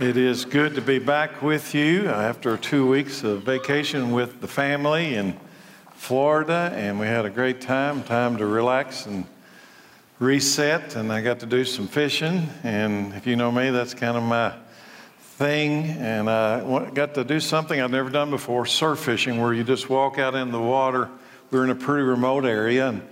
It is good to be back with you after two weeks of vacation with the family in Florida, and we had a great time, time to relax and reset, and I got to do some fishing, and if you know me, that's kind of my thing, and I got to do something I've never done before, surf fishing, where you just walk out in the water. We we're in a pretty remote area, and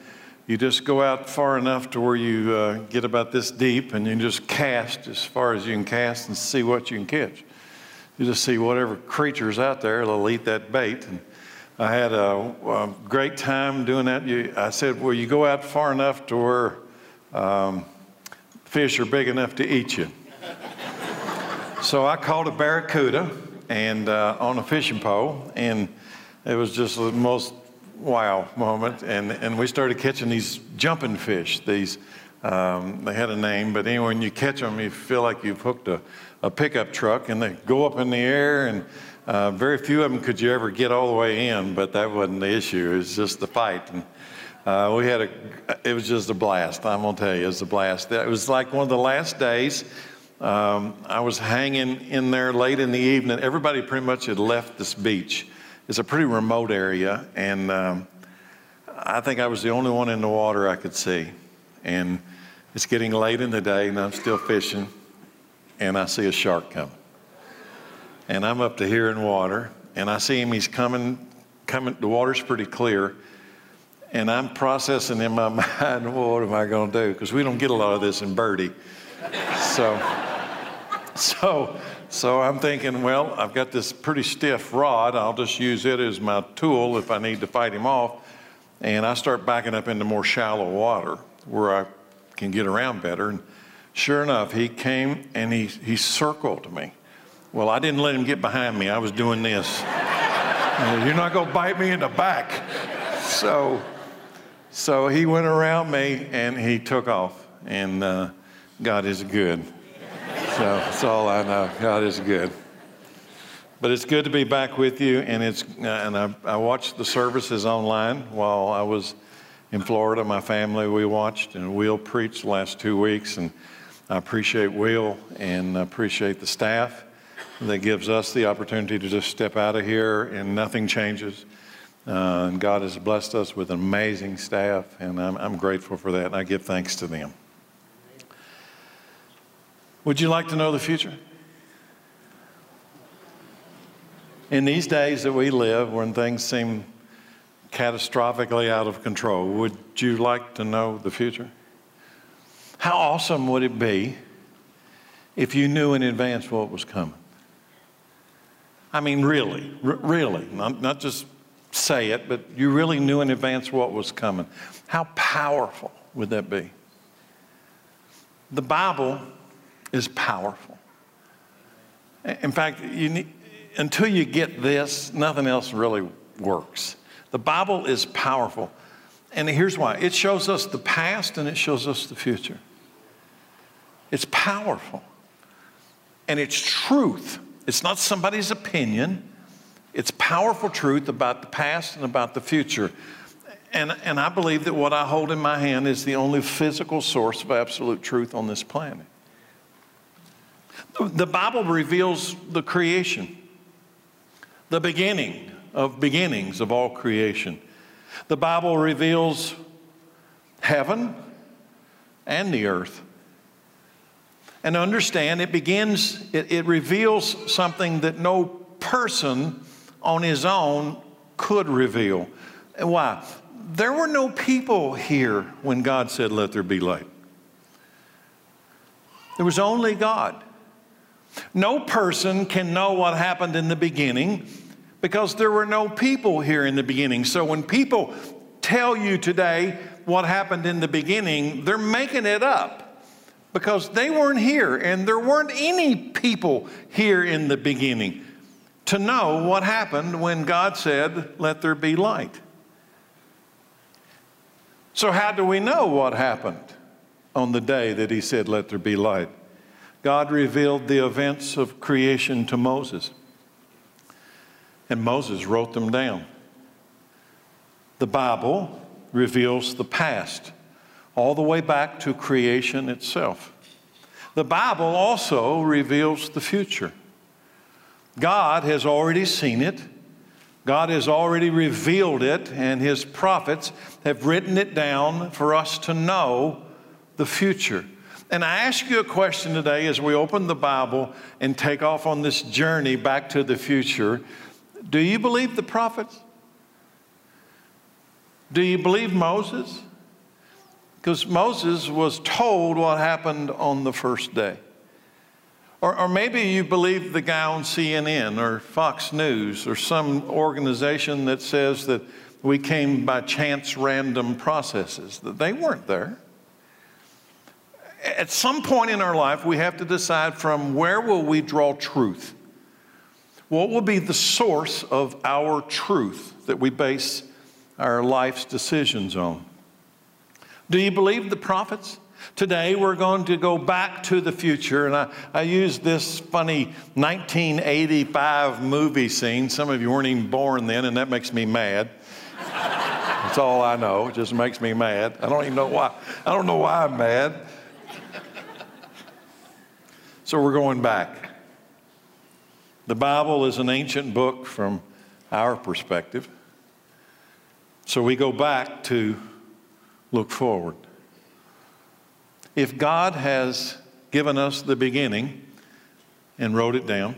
you just go out far enough to where you uh, get about this deep and you just cast as far as you can cast and see what you can catch. You just see whatever creature's out there, they'll eat that bait. And I had a, a great time doing that. You, I said, well, you go out far enough to where um, fish are big enough to eat you. so I caught a barracuda and uh, on a fishing pole, and it was just the most wow moment. And, and we started catching these jumping fish. These, um, they had a name, but anyway, when you catch them, you feel like you've hooked a, a pickup truck and they go up in the air and uh, very few of them could you ever get all the way in, but that wasn't the issue. It was just the fight. And uh, we had a, it was just a blast. I'm gonna tell you, it was a blast. It was like one of the last days. Um, I was hanging in there late in the evening. Everybody pretty much had left this beach. It's a pretty remote area, and um, I think I was the only one in the water I could see. And it's getting late in the day, and I'm still fishing, and I see a shark coming. And I'm up to here in water, and I see him. He's coming, coming. The water's pretty clear, and I'm processing in my mind, well, what am I going to do? Because we don't get a lot of this in Birdie. So, so so I'm thinking, well, I've got this pretty stiff rod. I'll just use it as my tool if I need to fight him off. And I start backing up into more shallow water where I can get around better. And sure enough, he came and he, he circled me. Well, I didn't let him get behind me. I was doing this. You're not going to bite me in the back. So, so he went around me and he took off. And uh, God is good. So that's all I know. God is good. But it's good to be back with you, and it's and I, I watched the services online while I was in Florida. My family we watched, and Will preached the last two weeks, and I appreciate Will and I appreciate the staff that gives us the opportunity to just step out of here and nothing changes. Uh, and God has blessed us with an amazing staff, and I'm, I'm grateful for that, and I give thanks to them. Would you like to know the future? In these days that we live, when things seem catastrophically out of control, would you like to know the future? How awesome would it be if you knew in advance what was coming? I mean, really, r- really, not, not just say it, but you really knew in advance what was coming. How powerful would that be? The Bible is powerful. In fact, you need, until you get this, nothing else really works. The Bible is powerful. And here's why it shows us the past and it shows us the future. It's powerful. And it's truth. It's not somebody's opinion. It's powerful truth about the past and about the future. And, and I believe that what I hold in my hand is the only physical source of absolute truth on this planet. The Bible reveals the creation, the beginning of beginnings of all creation. The Bible reveals heaven and the earth. And understand, it begins, it, it reveals something that no person on his own could reveal. Why? There were no people here when God said, Let there be light. There was only God. No person can know what happened in the beginning because there were no people here in the beginning. So when people tell you today what happened in the beginning, they're making it up because they weren't here and there weren't any people here in the beginning to know what happened when God said, Let there be light. So, how do we know what happened on the day that He said, Let there be light? God revealed the events of creation to Moses. And Moses wrote them down. The Bible reveals the past, all the way back to creation itself. The Bible also reveals the future. God has already seen it. God has already revealed it, and His prophets have written it down for us to know the future. And I ask you a question today as we open the Bible and take off on this journey back to the future. Do you believe the prophets? Do you believe Moses? Because Moses was told what happened on the first day. Or, or, maybe you believe the guy on CNN or Fox News or some organization that says that we came by chance random processes, that they weren't there at some point in our life, we have to decide from where will we draw truth? What will be the source of our truth that we base our life's decisions on? Do you believe the prophets? Today, we're going to go back to the future, and I, I use this funny 1985 movie scene. Some of you weren't even born then, and that makes me mad. That's all I know. It just makes me mad. I don't even know why. I don't know why I'm mad. So we're going back. The Bible is an ancient book from our perspective. So we go back to look forward. If God has given us the beginning and wrote it down,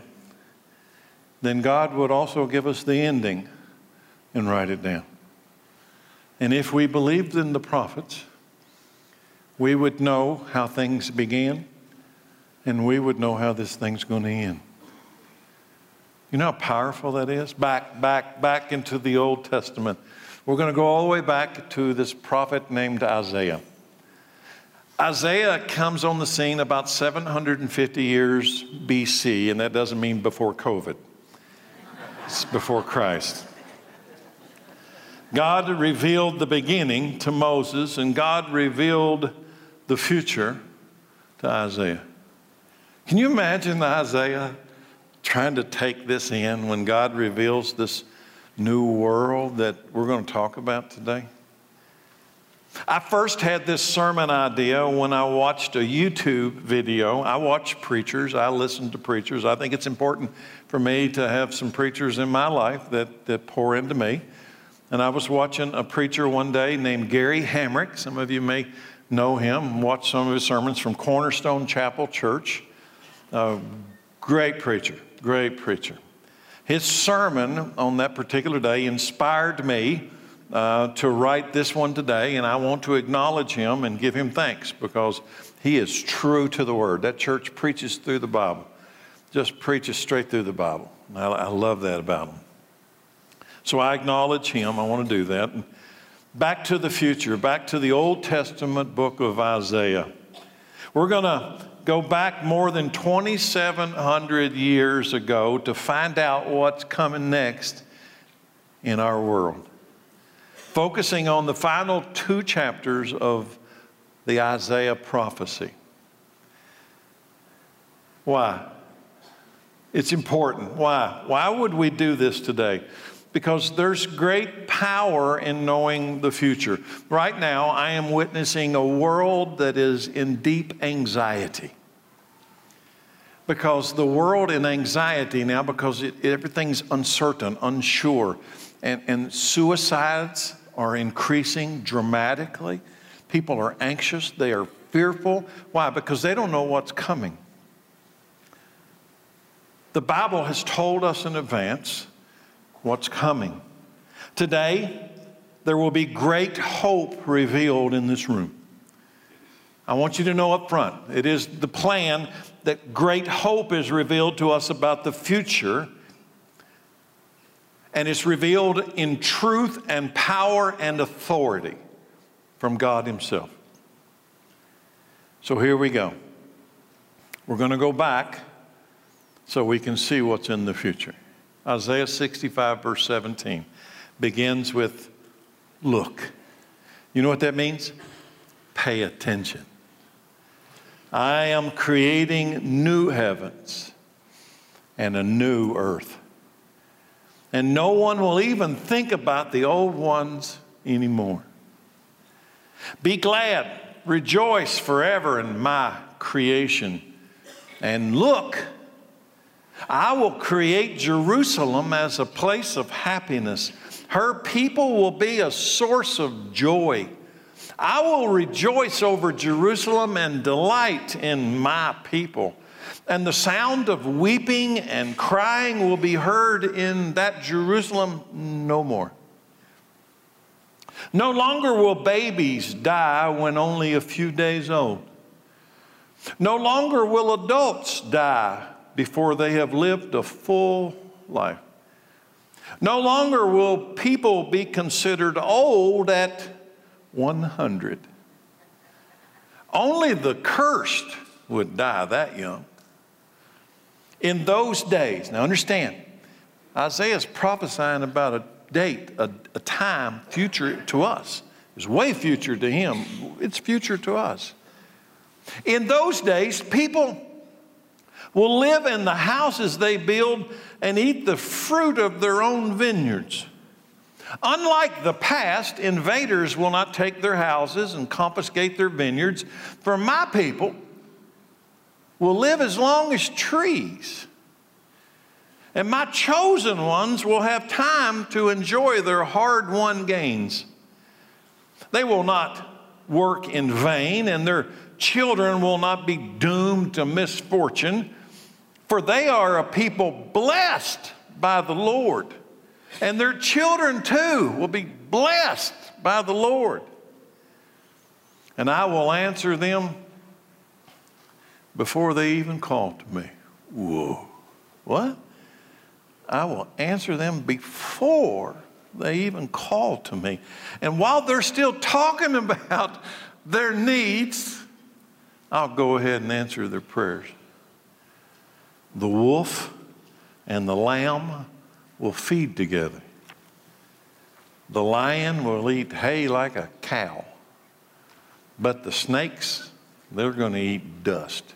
then God would also give us the ending and write it down. And if we believed in the prophets, we would know how things began and we would know how this thing's going to end. You know how powerful that is? Back, back, back into the Old Testament. We're going to go all the way back to this prophet named Isaiah. Isaiah comes on the scene about 750 years BC, and that doesn't mean before COVID, it's before Christ. God revealed the beginning to Moses, and God revealed the future to Isaiah. Can you imagine Isaiah trying to take this in when God reveals this new world that we're going to talk about today? I first had this sermon idea when I watched a YouTube video. I watch preachers, I listen to preachers. I think it's important for me to have some preachers in my life that, that pour into me. And I was watching a preacher one day named Gary Hamrick. Some of you may know him, watch some of his sermons from Cornerstone Chapel Church. Uh, great preacher, great preacher. His sermon on that particular day inspired me uh, to write this one today, and I want to acknowledge him and give him thanks because he is true to the word. That church preaches through the Bible, just preaches straight through the Bible. I, I love that about him. So I acknowledge him. I want to do that. Back to the future, back to the Old Testament book of Isaiah. We're going to go back more than 2,700 years ago to find out what's coming next in our world. Focusing on the final two chapters of the Isaiah prophecy. Why? It's important. Why? Why would we do this today? Because there's great power in knowing the future. Right now, I am witnessing a world that is in deep anxiety because the world in anxiety now because it, everything's uncertain, unsure, and, and suicides are increasing dramatically. People are anxious, they are fearful. Why? Because they don't know what's coming. The Bible has told us in advance what's coming. Today, there will be great hope revealed in this room. I want you to know up front, it is the plan that great hope is revealed to us about the future. And it's revealed in truth and power and authority from God Himself. So here we go. We're going to go back so we can see what's in the future. Isaiah 65, verse 17, begins with look. You know what that means? Pay attention. I am creating new heavens and a new earth. And no one will even think about the old ones anymore. Be glad, rejoice forever in my creation. And look, I will create Jerusalem as a place of happiness. Her people will be a source of joy. I will rejoice over Jerusalem and delight in my people. And the sound of weeping and crying will be heard in that Jerusalem no more. No longer will babies die when only a few days old. No longer will adults die before they have lived a full life. No longer will people be considered old at 100. Only the cursed would die that young. In those days, now understand, Isaiah is prophesying about a date, a, a time future to us. It's way future to him, it's future to us. In those days, people will live in the houses they build and eat the fruit of their own vineyards. Unlike the past, invaders will not take their houses and confiscate their vineyards. For my people will live as long as trees. And my chosen ones will have time to enjoy their hard won gains. They will not work in vain, and their children will not be doomed to misfortune, for they are a people blessed by the Lord. And their children too will be blessed by the Lord. And I will answer them before they even call to me. Whoa. What? I will answer them before they even call to me. And while they're still talking about their needs, I'll go ahead and answer their prayers. The wolf and the lamb will feed together. The lion will eat hay like a cow, but the snakes, they're going to eat dust.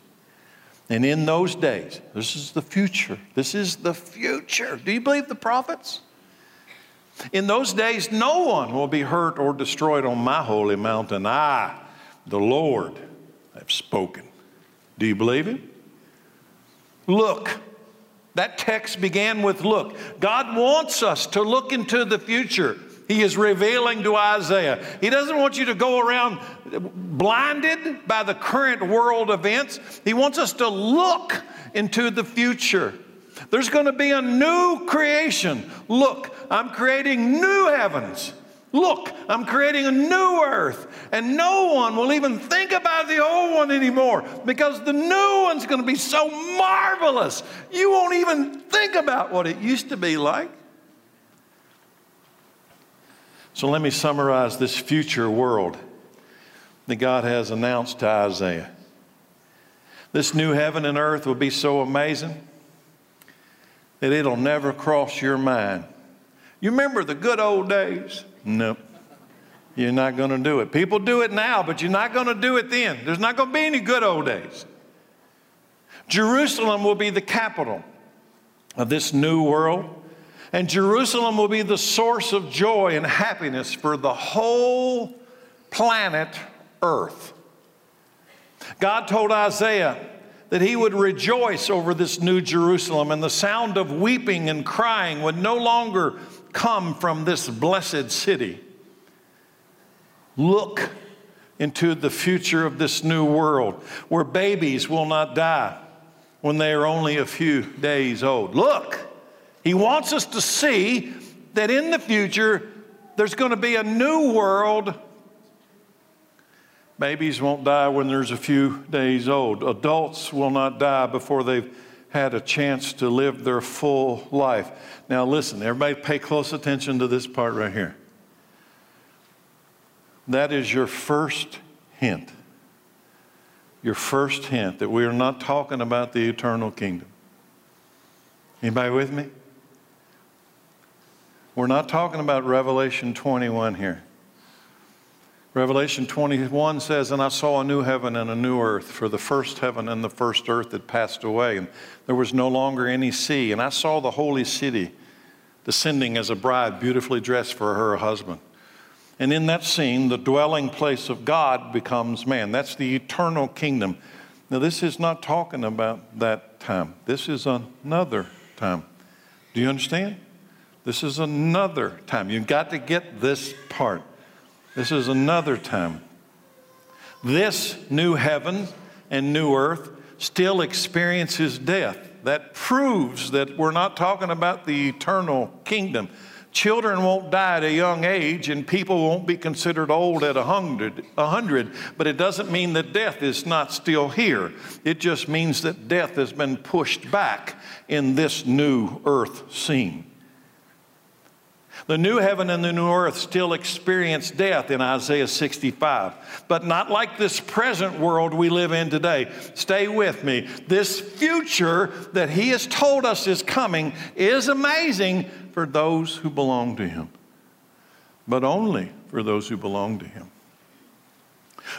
And in those days, this is the future. This is the future. Do you believe the prophets? In those days, no one will be hurt or destroyed on my holy mountain. I, the Lord, have spoken. Do you believe him? Look, that text began with look. God wants us to look into the future. He is revealing to Isaiah. He doesn't want you to go around blinded by the current world events. He wants us to look into the future. There's going to be a new creation. Look, I'm creating new heavens Look, I'm creating a new earth, and no one will even think about the old one anymore because the new one's going to be so marvelous. You won't even think about what it used to be like. So let me summarize this future world that God has announced to Isaiah. This new heaven and earth will be so amazing that it'll never cross your mind. You remember the good old days? Nope. You're not going to do it. People do it now, but you're not going to do it then. There's not going to be any good old days. Jerusalem will be the capital of this new world, and Jerusalem will be the source of joy and happiness for the whole planet Earth. God told Isaiah that he would rejoice over this new Jerusalem, and the sound of weeping and crying would no longer come from this blessed city. Look into the future of this new world where babies will not die when they are only a few days old. Look, he wants us to see that in the future there's going to be a new world. Babies won't die when there's a few days old. Adults will not die before they've had a chance to live their full life. Now, listen, everybody pay close attention to this part right here. That is your first hint. Your first hint that we are not talking about the eternal kingdom. Anybody with me? We're not talking about Revelation 21 here. Revelation 21 says, And I saw a new heaven and a new earth, for the first heaven and the first earth had passed away, and there was no longer any sea. And I saw the holy city descending as a bride, beautifully dressed for her husband. And in that scene, the dwelling place of God becomes man. That's the eternal kingdom. Now, this is not talking about that time. This is another time. Do you understand? This is another time. You've got to get this part. This is another time. This new heaven and new earth still experiences death. That proves that we're not talking about the eternal kingdom. Children won't die at a young age, and people won't be considered old at a hundred, a hundred, but it doesn't mean that death is not still here. It just means that death has been pushed back in this new earth scene. The new heaven and the new earth still experience death in Isaiah 65, but not like this present world we live in today. Stay with me. This future that he has told us is coming is amazing for those who belong to him, but only for those who belong to him.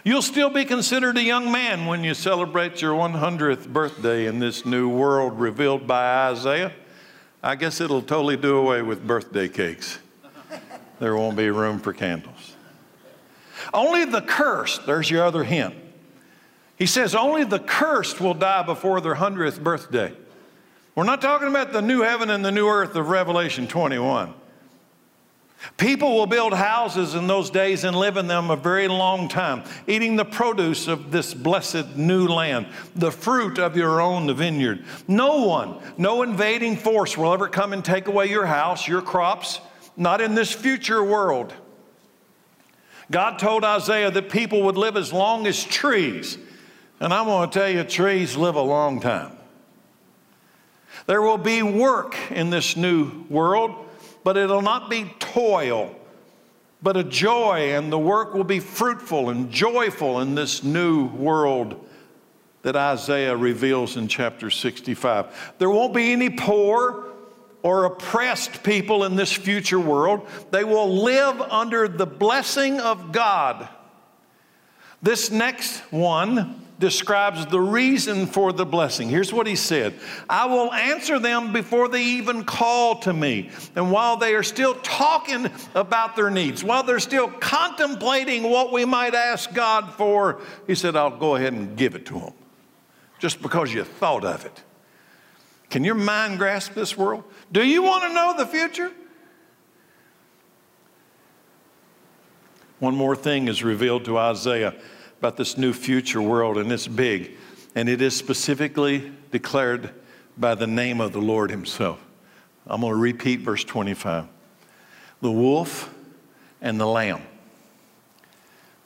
You'll still be considered a young man when you celebrate your 100th birthday in this new world revealed by Isaiah. I guess it'll totally do away with birthday cakes. There won't be room for candles. Only the cursed, there's your other hint. He says, only the cursed will die before their 100th birthday. We're not talking about the new heaven and the new earth of Revelation 21. People will build houses in those days and live in them a very long time, eating the produce of this blessed new land, the fruit of your own vineyard. No one, no invading force will ever come and take away your house, your crops, not in this future world. God told Isaiah that people would live as long as trees. And I'm going to tell you, trees live a long time. There will be work in this new world but it'll not be toil, but a joy, and the work will be fruitful and joyful in this new world that Isaiah reveals in chapter 65. There won't be any poor or oppressed people in this future world. They will live under the blessing of God. This next one describes the reason for the blessing. Here's what he said I will answer them before they even call to me. And while they are still talking about their needs, while they're still contemplating what we might ask God for, he said, I'll go ahead and give it to them just because you thought of it. Can your mind grasp this world? Do you want to know the future? One more thing is revealed to Isaiah about this new future world, and it's big. And it is specifically declared by the name of the Lord Himself. I'm going to repeat verse 25. The wolf and the lamb.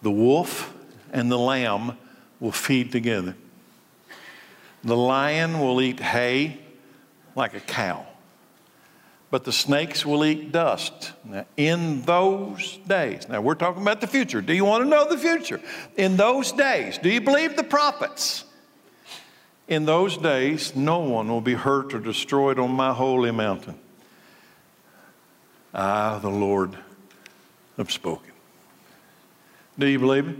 The wolf and the lamb will feed together. The lion will eat hay like a cow but the snakes will eat dust. Now, in those days, now we're talking about the future. Do you want to know the future? In those days, do you believe the prophets? In those days, no one will be hurt or destroyed on my holy mountain. I, the Lord, have spoken. Do you believe it?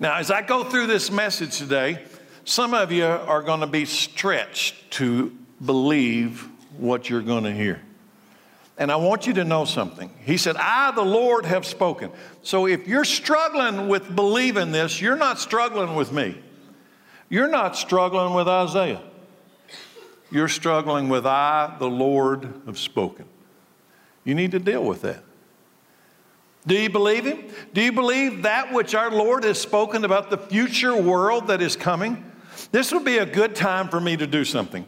Now, as I go through this message today, some of you are going to be stretched to believe what you're going to hear. And I want you to know something. He said, I, the Lord, have spoken. So if you're struggling with believing this, you're not struggling with me. You're not struggling with Isaiah. You're struggling with I, the Lord, have spoken. You need to deal with that. Do you believe Him? Do you believe that which our Lord has spoken about the future world that is coming? This would be a good time for me to do something.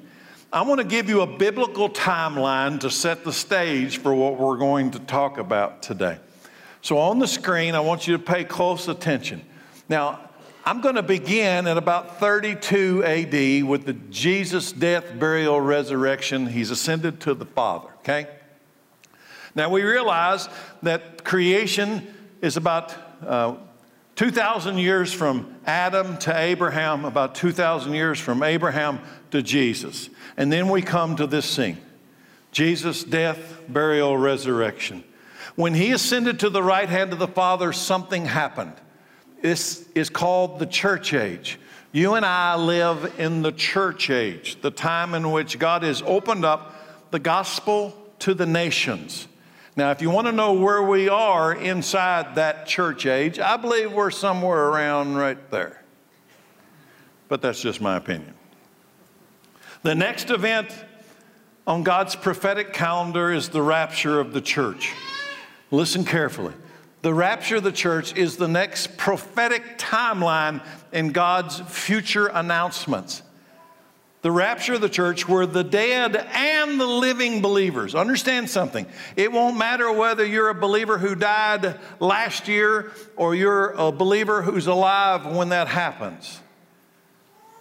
I want to give you a biblical timeline to set the stage for what we're going to talk about today. So, on the screen, I want you to pay close attention. Now, I'm going to begin at about 32 AD with the Jesus death, burial, resurrection. He's ascended to the Father, okay? Now, we realize that creation is about uh, 2,000 years from Adam to Abraham, about 2,000 years from Abraham to Jesus. And then we come to this scene Jesus' death, burial, resurrection. When he ascended to the right hand of the Father, something happened. This is called the church age. You and I live in the church age, the time in which God has opened up the gospel to the nations. Now, if you want to know where we are inside that church age, I believe we're somewhere around right there. but that's just my opinion. The next event on God's prophetic calendar is the rapture of the church. Listen carefully. The rapture of the church is the next prophetic timeline in God's future announcements. The rapture of the church were the dead and the living believers. Understand something. It won't matter whether you're a believer who died last year or you're a believer who's alive when that happens.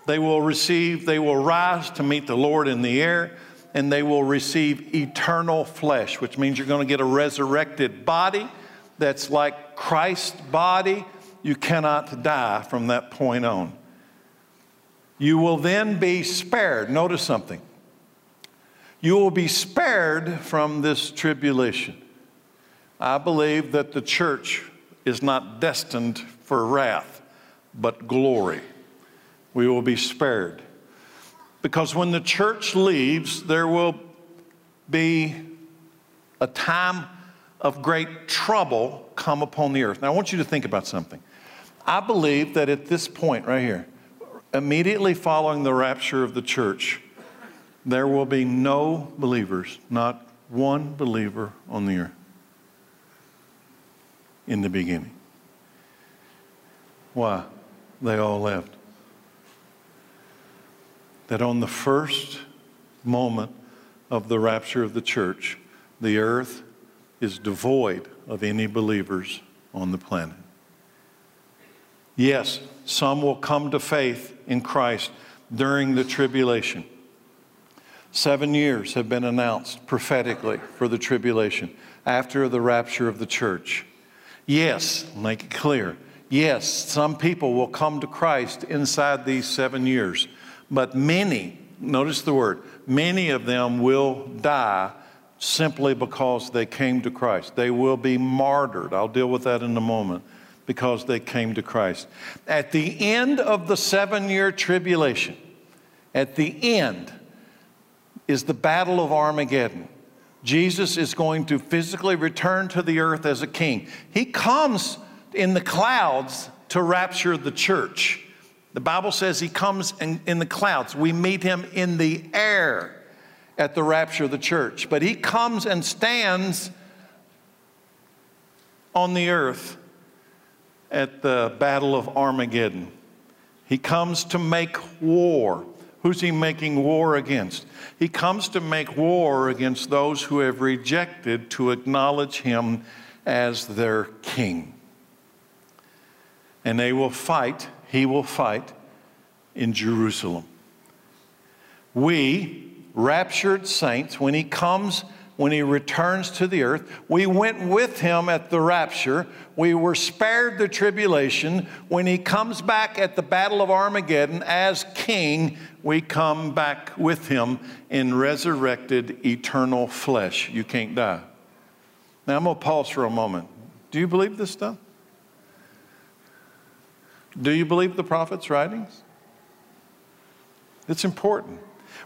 They will receive, they will rise to meet the Lord in the air, and they will receive eternal flesh, which means you're going to get a resurrected body that's like Christ's body. You cannot die from that point on. You will then be spared. Notice something. You will be spared from this tribulation. I believe that the church is not destined for wrath, but glory. We will be spared. Because when the church leaves, there will be a time of great trouble come upon the earth. Now, I want you to think about something. I believe that at this point right here, immediately following the rapture of the church, there will be no believers, not one believer on the earth in the beginning. Why? They all left. That on the first moment of the rapture of the church, the earth is devoid of any believers on the planet. Yes, some will come to faith in Christ during the tribulation. Seven years have been announced prophetically for the tribulation after the rapture of the church. Yes, make it clear. Yes, some people will come to Christ inside these seven years, but many, notice the word, many of them will die simply because they came to Christ. They will be martyred. I'll deal with that in a moment because they came to Christ. At the end of the seven year tribulation, at the end is the battle of Armageddon. Jesus is going to physically return to the earth as a king. He comes in the clouds to rapture the church. The Bible says he comes in, in, the clouds. We meet him in the air at the rapture of the church. But he comes and stands on the earth at the Battle of Armageddon. He comes to make war. Who's he making war against? He comes to make war against those who have rejected to acknowledge him as their king. And they will fight, he will fight in Jerusalem. We, raptured saints, when he comes when he returns to the earth. We went with him at the rapture. We were spared the tribulation. When he comes back at the Battle of Armageddon as king, we come back with him in resurrected eternal flesh. You can't die. Now, I'm going to pause for a moment. Do you believe this stuff? Do you believe the prophet's writings? It's important.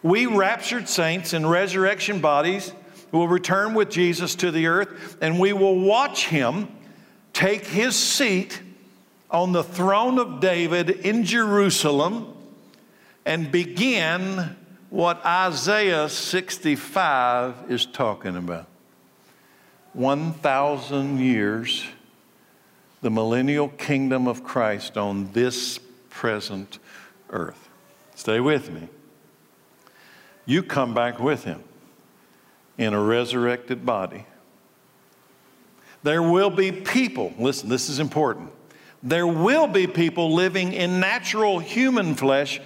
We raptured saints in resurrection bodies will return with Jesus to the earth, and we will watch him take his seat on the throne of David in Jerusalem and begin what Isaiah 65 is talking about. 1,000 years, the millennial kingdom of Christ on this present earth. Stay with me. You come back with him in a resurrected body. There will be people, listen, this is important. There will be people living in natural human flesh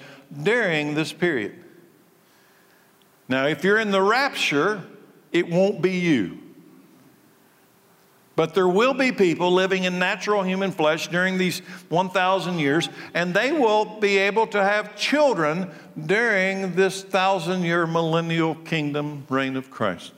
during this period. Now, if you're in the rapture, it won't be you. But there will be people living in natural human flesh during these 1,000 years, and they will be able to have children during this thousand year millennial kingdom reign of Christ.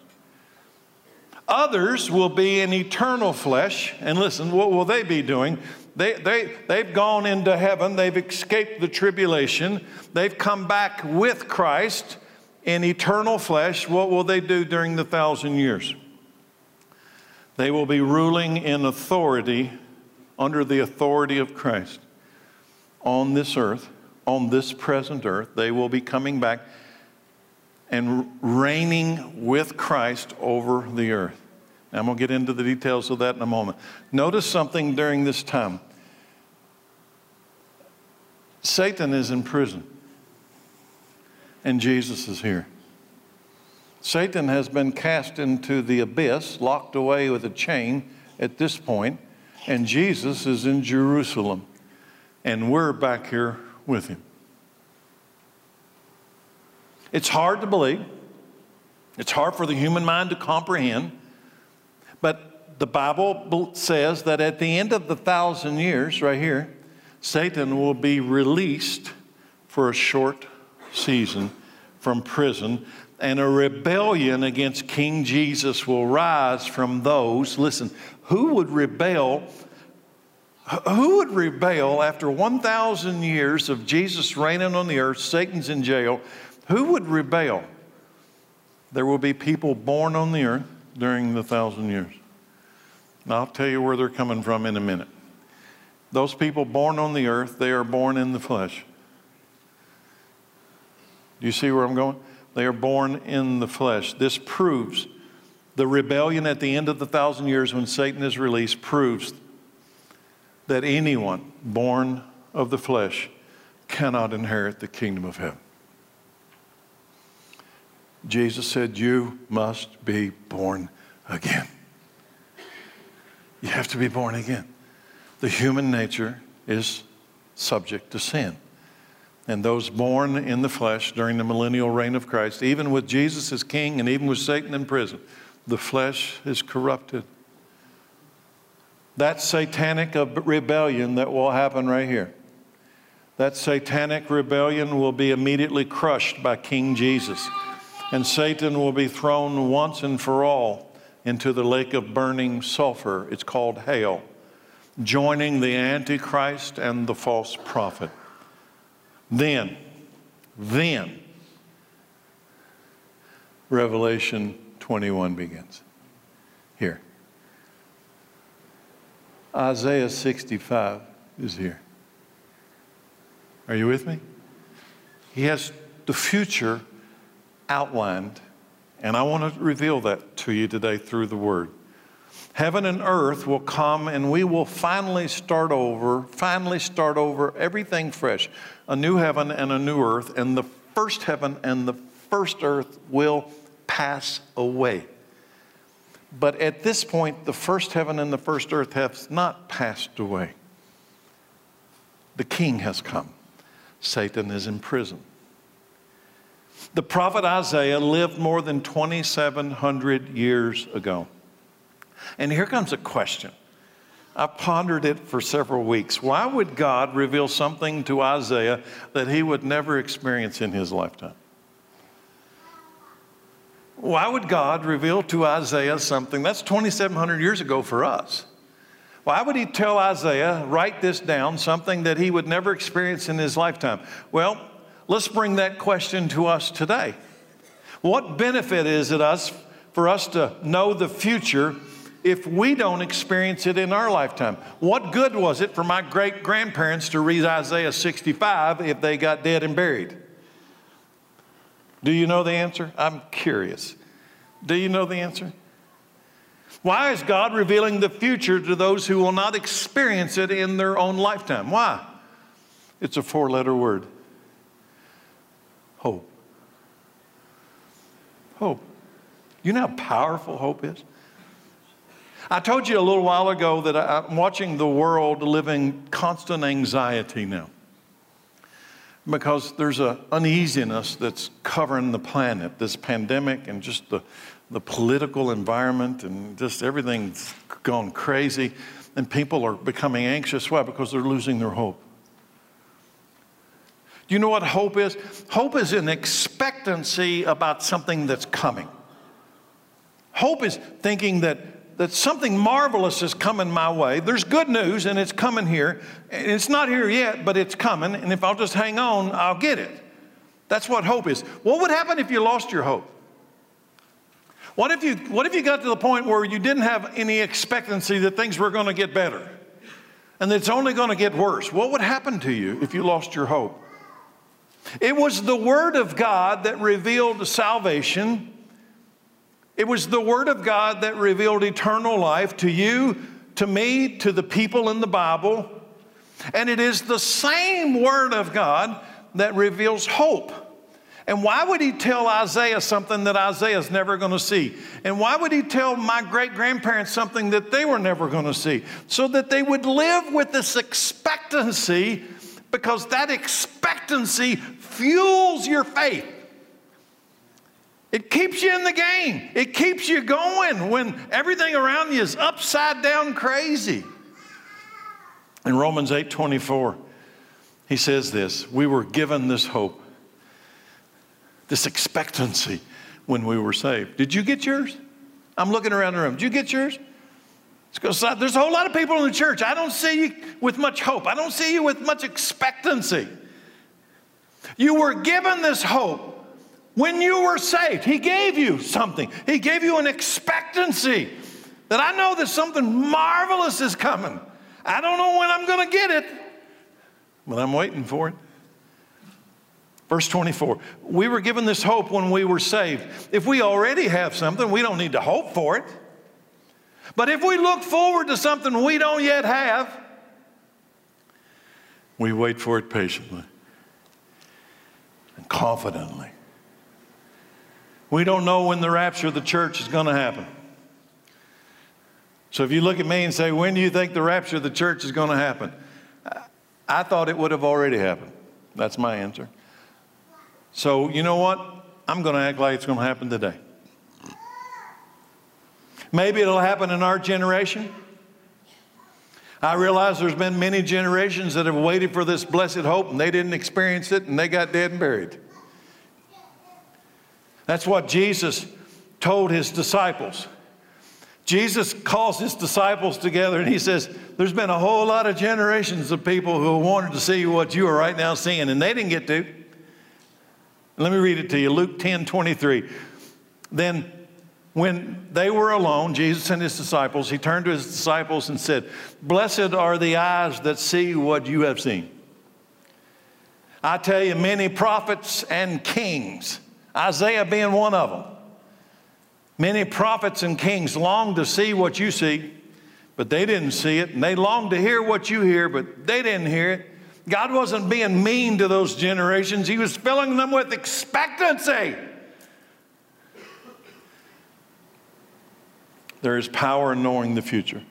Others will be in eternal flesh, and listen, what will they be doing? They, they, they've gone into heaven, they've escaped the tribulation, they've come back with Christ in eternal flesh. What will they do during the thousand years? They will be ruling in authority, under the authority of Christ on this earth on this present earth. They will be coming back and reigning with Christ over the earth. Going to get into the details of that in a moment. Notice something during this time Satan is in prison, and Jesus is here. Satan has been cast into the abyss, locked away with a chain at this point, and Jesus is in Jerusalem, and we're back here with him. It's hard to believe. It's hard for the human mind to comprehend. But the Bible says that at the end of the thousand years, right here, Satan will be released for a short season from prison, and a rebellion against King Jesus will rise from those. Listen, who would rebel? Who would rebel after 1,000 years of Jesus reigning on the earth? Satan's in jail. Who would rebel? There will be people born on the earth during the thousand years. And I'll tell you where they're coming from in a minute. Those people born on the earth, they are born in the flesh. Do you see where I'm going? They are born in the flesh. This proves the rebellion at the end of the thousand years when Satan is released, proves that anyone born of the flesh cannot inherit the kingdom of heaven. Jesus said, You must be born again. You have to be born again. The human nature is subject to sin. And those born in the flesh during the millennial reign of Christ, even with Jesus as king and even with Satan in prison, the flesh is corrupted. That satanic rebellion that will happen right here, that satanic rebellion will be immediately crushed by King Jesus and Satan will be thrown once and for all into the lake of burning sulfur. It's called hell, joining the Antichrist and the false prophet. Then, then, Revelation 21 begins. Here. Isaiah 65 is here. Are you with me? He has the future outlined, and I want to reveal that to you today through the Word. Heaven and earth will come, and we will finally start over, finally start over everything fresh. A new heaven and a new earth, and the first heaven and the first earth will pass away. But at this point, the first heaven and the first earth have not passed away. The king has come. Satan is in prison. The prophet Isaiah lived more than 2,700 years ago. And here comes a question. I pondered it for several weeks. Why would God reveal something to Isaiah that he would never experience in his lifetime? Why would God reveal to Isaiah something that's 2,700 years ago for us? Why would he tell Isaiah, write this down, something that he would never experience in his lifetime? Well, let's bring that question to us today. What benefit is it us for us to know the future if we don't experience it in our lifetime? What good was it for my great grandparents to read Isaiah 65 if they got dead and buried? Do you know the answer? I'm curious. Do you know the answer? Why is God revealing the future to those who will not experience it in their own lifetime? Why? It's a four letter word hope. Hope. You know how powerful hope is? I told you a little while ago that I'm watching the world live in constant anxiety now because there's an uneasiness that's covering the planet, this pandemic and just the, the political environment and just everything's gone crazy. And people are becoming anxious. Why? Because they're losing their hope. Do you know what hope is? Hope is an expectancy about something that's coming. Hope is thinking that, that something marvelous is coming my way. There's good news and it's coming here. It's not here yet, but it's coming. And if I'll just hang on, I'll get it. That's what hope is. What would happen if you lost your hope? What if you, what if you got to the point where you didn't have any expectancy that things were going to get better and it's only going to get worse? What would happen to you if you lost your hope? It was the Word of God that revealed salvation. It was the Word of God that revealed eternal life to you, to me, to the people in the Bible. And it is the same Word of God that reveals hope. And why would he tell Isaiah something that Isaiah's never going to see? And why would he tell my great grandparents something that they were never going to see? So that they would live with this expectancy because that expectancy fuels your faith. It keeps you in the game. It keeps you going when everything around you is upside down crazy. In Romans 8 24, he says this We were given this hope this expectancy when we were saved. Did you get yours? I'm looking around the room. Did you get yours? Because there's a whole lot of people in the church. I don't see you with much hope. I don't see you with much expectancy. You were given this hope when you were saved. He gave you something, He gave you an expectancy that I know that something marvelous is coming. I don't know when I'm going to get it, but I'm waiting for it. Verse 24, we were given this hope when we were saved. If we already have something, we don't need to hope for it. But if we look forward to something we don't yet have, we wait for it patiently and confidently. We don't know when the rapture of the church is going to happen. So if you look at me and say, When do you think the rapture of the church is going to happen? I thought it would have already happened. That's my answer. So, you know what? I'm going to act like it's going to happen today. Maybe it'll happen in our generation. I realize there's been many generations that have waited for this blessed hope and they didn't experience it and they got dead and buried. That's what Jesus told his disciples. Jesus calls his disciples together and he says, There's been a whole lot of generations of people who wanted to see what you are right now seeing, and they didn't get to. Let me read it to you Luke 10 23. Then, when they were alone, Jesus and his disciples, he turned to his disciples and said, Blessed are the eyes that see what you have seen. I tell you, many prophets and kings, Isaiah being one of them, many prophets and kings longed to see what you see, but they didn't see it. And they longed to hear what you hear, but they didn't hear it. God wasn't being mean to those generations, He was filling them with expectancy. There is power in knowing the future.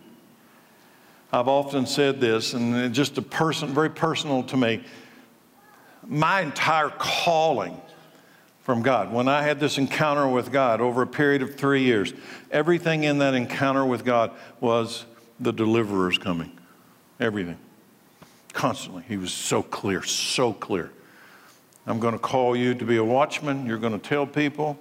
I've often said this, and just a person, very personal to me. My entire calling from God, when I had this encounter with God over a period of three years, everything in that encounter with God was the deliverer's coming. Everything. Constantly. He was so clear, so clear. I'm going to call you to be a watchman. You're going to tell people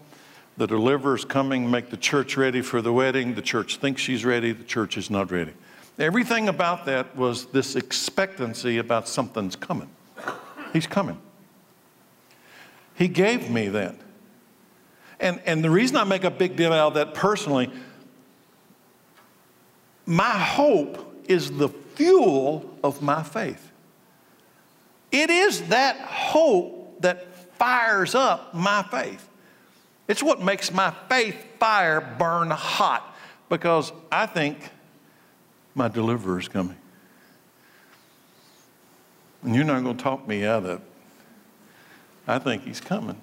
the deliverer's coming, make the church ready for the wedding. The church thinks she's ready, the church is not ready. Everything about that was this expectancy about something's coming. He's coming. He gave me that. And, and the reason I make a big deal out of that personally, my hope is the fuel of my faith. It is that hope that fires up my faith. It's what makes my faith fire burn hot because I think my deliverer is coming. And you're not going to talk me out of it. I think he's coming.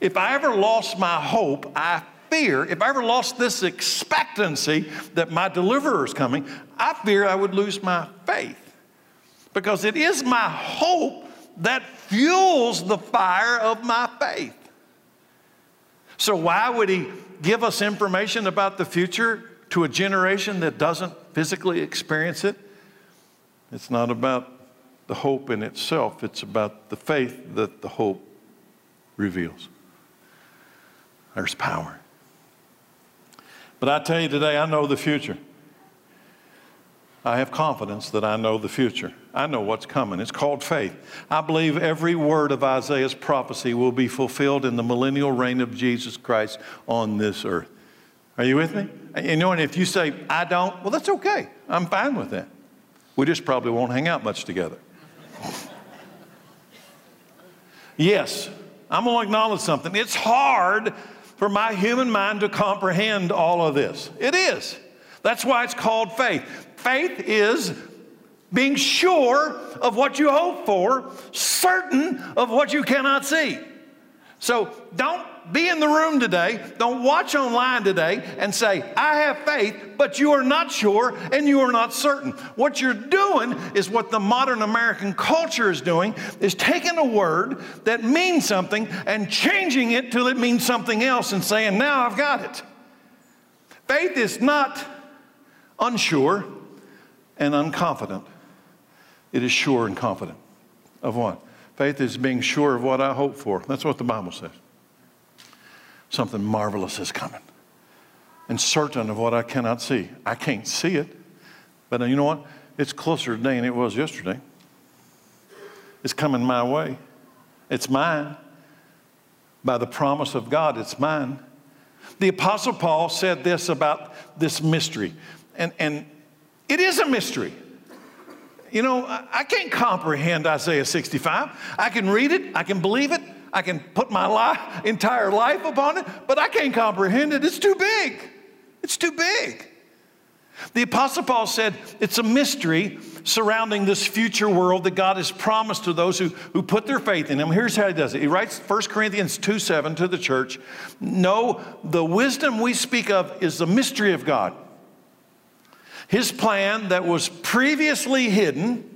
If I ever lost my hope, I fear, if I ever lost this expectancy that my deliverer is coming, I fear I would lose my faith. Because it is my hope that fuels the fire of my faith. So, why would he give us information about the future to a generation that doesn't physically experience it? It's not about the hope in itself, it's about the faith that the hope reveals. There's power. But I tell you today, I know the future. I have confidence that I know the future. I know what's coming. It's called faith. I believe every word of Isaiah's prophecy will be fulfilled in the millennial reign of Jesus Christ on this earth. Are you with me? You know, and if you say, I don't, well, that's okay. I'm fine with that. We just probably won't hang out much together. Yes, I'm going to acknowledge something. It's hard for my human mind to comprehend all of this. It is. That's why it's called faith. Faith is being sure of what you hope for, certain of what you cannot see. So don't be in the room today, don't watch online today and say, I have faith, but you are not sure and you are not certain. What you're doing is what the modern American culture is doing, is taking a word that means something and changing it till it means something else and saying, now I've got it. Faith is not unsure and unconfident. It is sure and confident. Of what? Faith is being sure of what I hope for. That's what the Bible says. Something marvelous is coming. And certain of what I cannot see. I can't see it, but you know what? It's closer today than it was yesterday. It's coming my way. It's mine. By the promise of God, it's mine. The Apostle Paul said this about this mystery, and, and it is a mystery. You know, I can't comprehend Isaiah 65. I can read it, I can believe it, I can put my life, entire life upon it, but I can't comprehend it. It's too big. It's too big. The Apostle Paul said it's a mystery surrounding this future world that God has promised to those who, who put their faith in Him. Here's how He does it He writes 1 Corinthians 2 7 to the church No, the wisdom we speak of is the mystery of God. His plan that was previously hidden,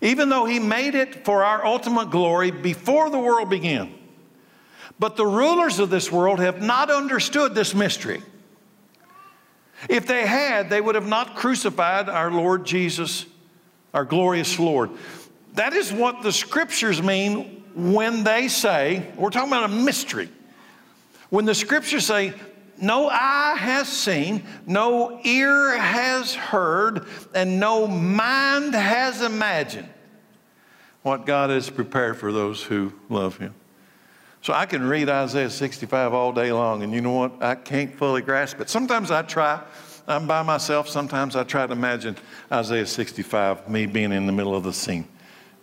even though He made it for our ultimate glory before the world began. But the rulers of this world have not understood this mystery. If they had, they would have not crucified our Lord Jesus, our glorious Lord. That is what the scriptures mean when they say, we're talking about a mystery. When the scriptures say, no eye has seen, no ear has heard, and no mind has imagined what God has prepared for those who love Him. So I can read Isaiah 65 all day long, and you know what? I can't fully grasp it. Sometimes I try. I'm by myself. Sometimes I try to imagine Isaiah 65, me being in the middle of the scene.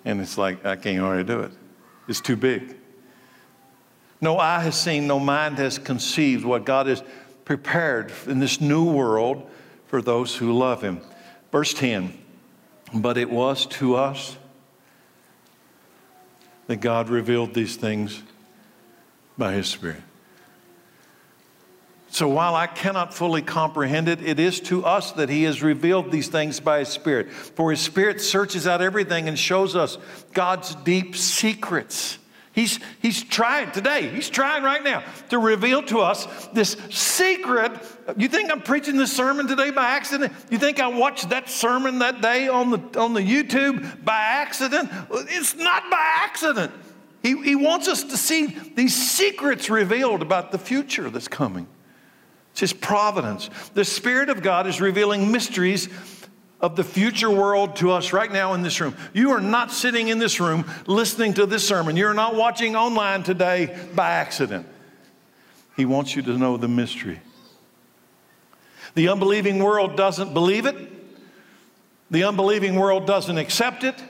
And it's like, I can't already do it. It's too big. No eye has seen, no mind has conceived what God has prepared in this new world for those who love Him. Verse 10 But it was to us that God revealed these things by His Spirit. So while I cannot fully comprehend it, it is to us that He has revealed these things by His Spirit. For His Spirit searches out everything and shows us God's deep secrets. He's, he's trying today, he's trying right now to reveal to us this secret. You think I'm preaching this sermon today by accident? You think I watched that sermon that day on the, on the YouTube by accident? It's not by accident. He, he wants us to see these secrets revealed about the future that's coming. It's His providence. The Spirit of God is revealing mysteries of the future world to us right now in this room. You are not sitting in this room listening to this sermon. You're not watching online today by accident. He wants you to know the mystery. The unbelieving world doesn't believe it, the unbelieving world doesn't accept it.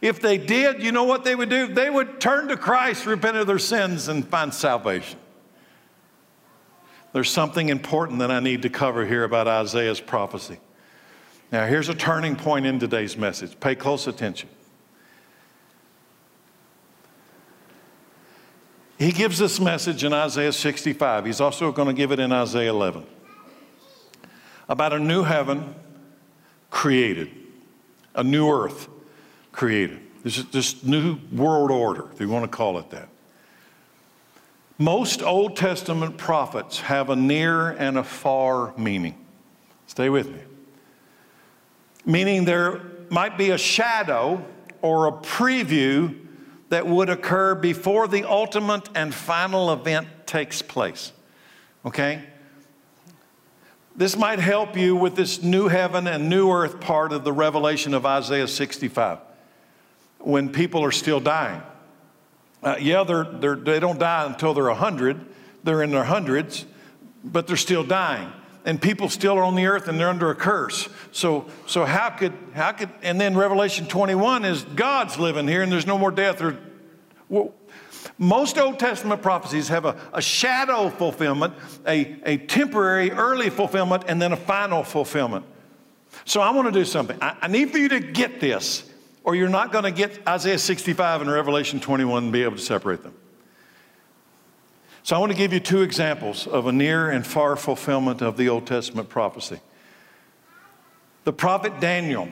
If they did, you know what they would do? They would turn to Christ, repent of their sins, and find salvation. There's something important that I need to cover here about Isaiah's prophecy. Now, here's a turning point in today's message. Pay close attention. He gives this message in Isaiah 65. He's also going to give it in Isaiah 11 about a new heaven created, a new earth created. This is this new world order, if you want to call it that. Most Old Testament prophets have a near and a far meaning. Stay with me meaning there might be a shadow or a preview that would occur before the ultimate and final event takes place. Okay? This might help you with this new heaven and new earth part of the revelation of Isaiah 65 when people are still dying. Uh, yeah, they're, they're, they don't die until they're 100, they're in their hundreds, but they're still dying and people still are on the earth and they're under a curse. So, so how could, how could, and then Revelation 21 is God's living here and there's no more death or Well, most Old Testament prophecies have a, a shadow fulfillment, a, a temporary early fulfillment, and then a final fulfillment. So I want to do something. I, I need for you to get this, or you're not going to get Isaiah 65 and Revelation 21 and be able to separate them. So I want to give you two examples of a near and far fulfillment of the Old Testament prophecy. The prophet Daniel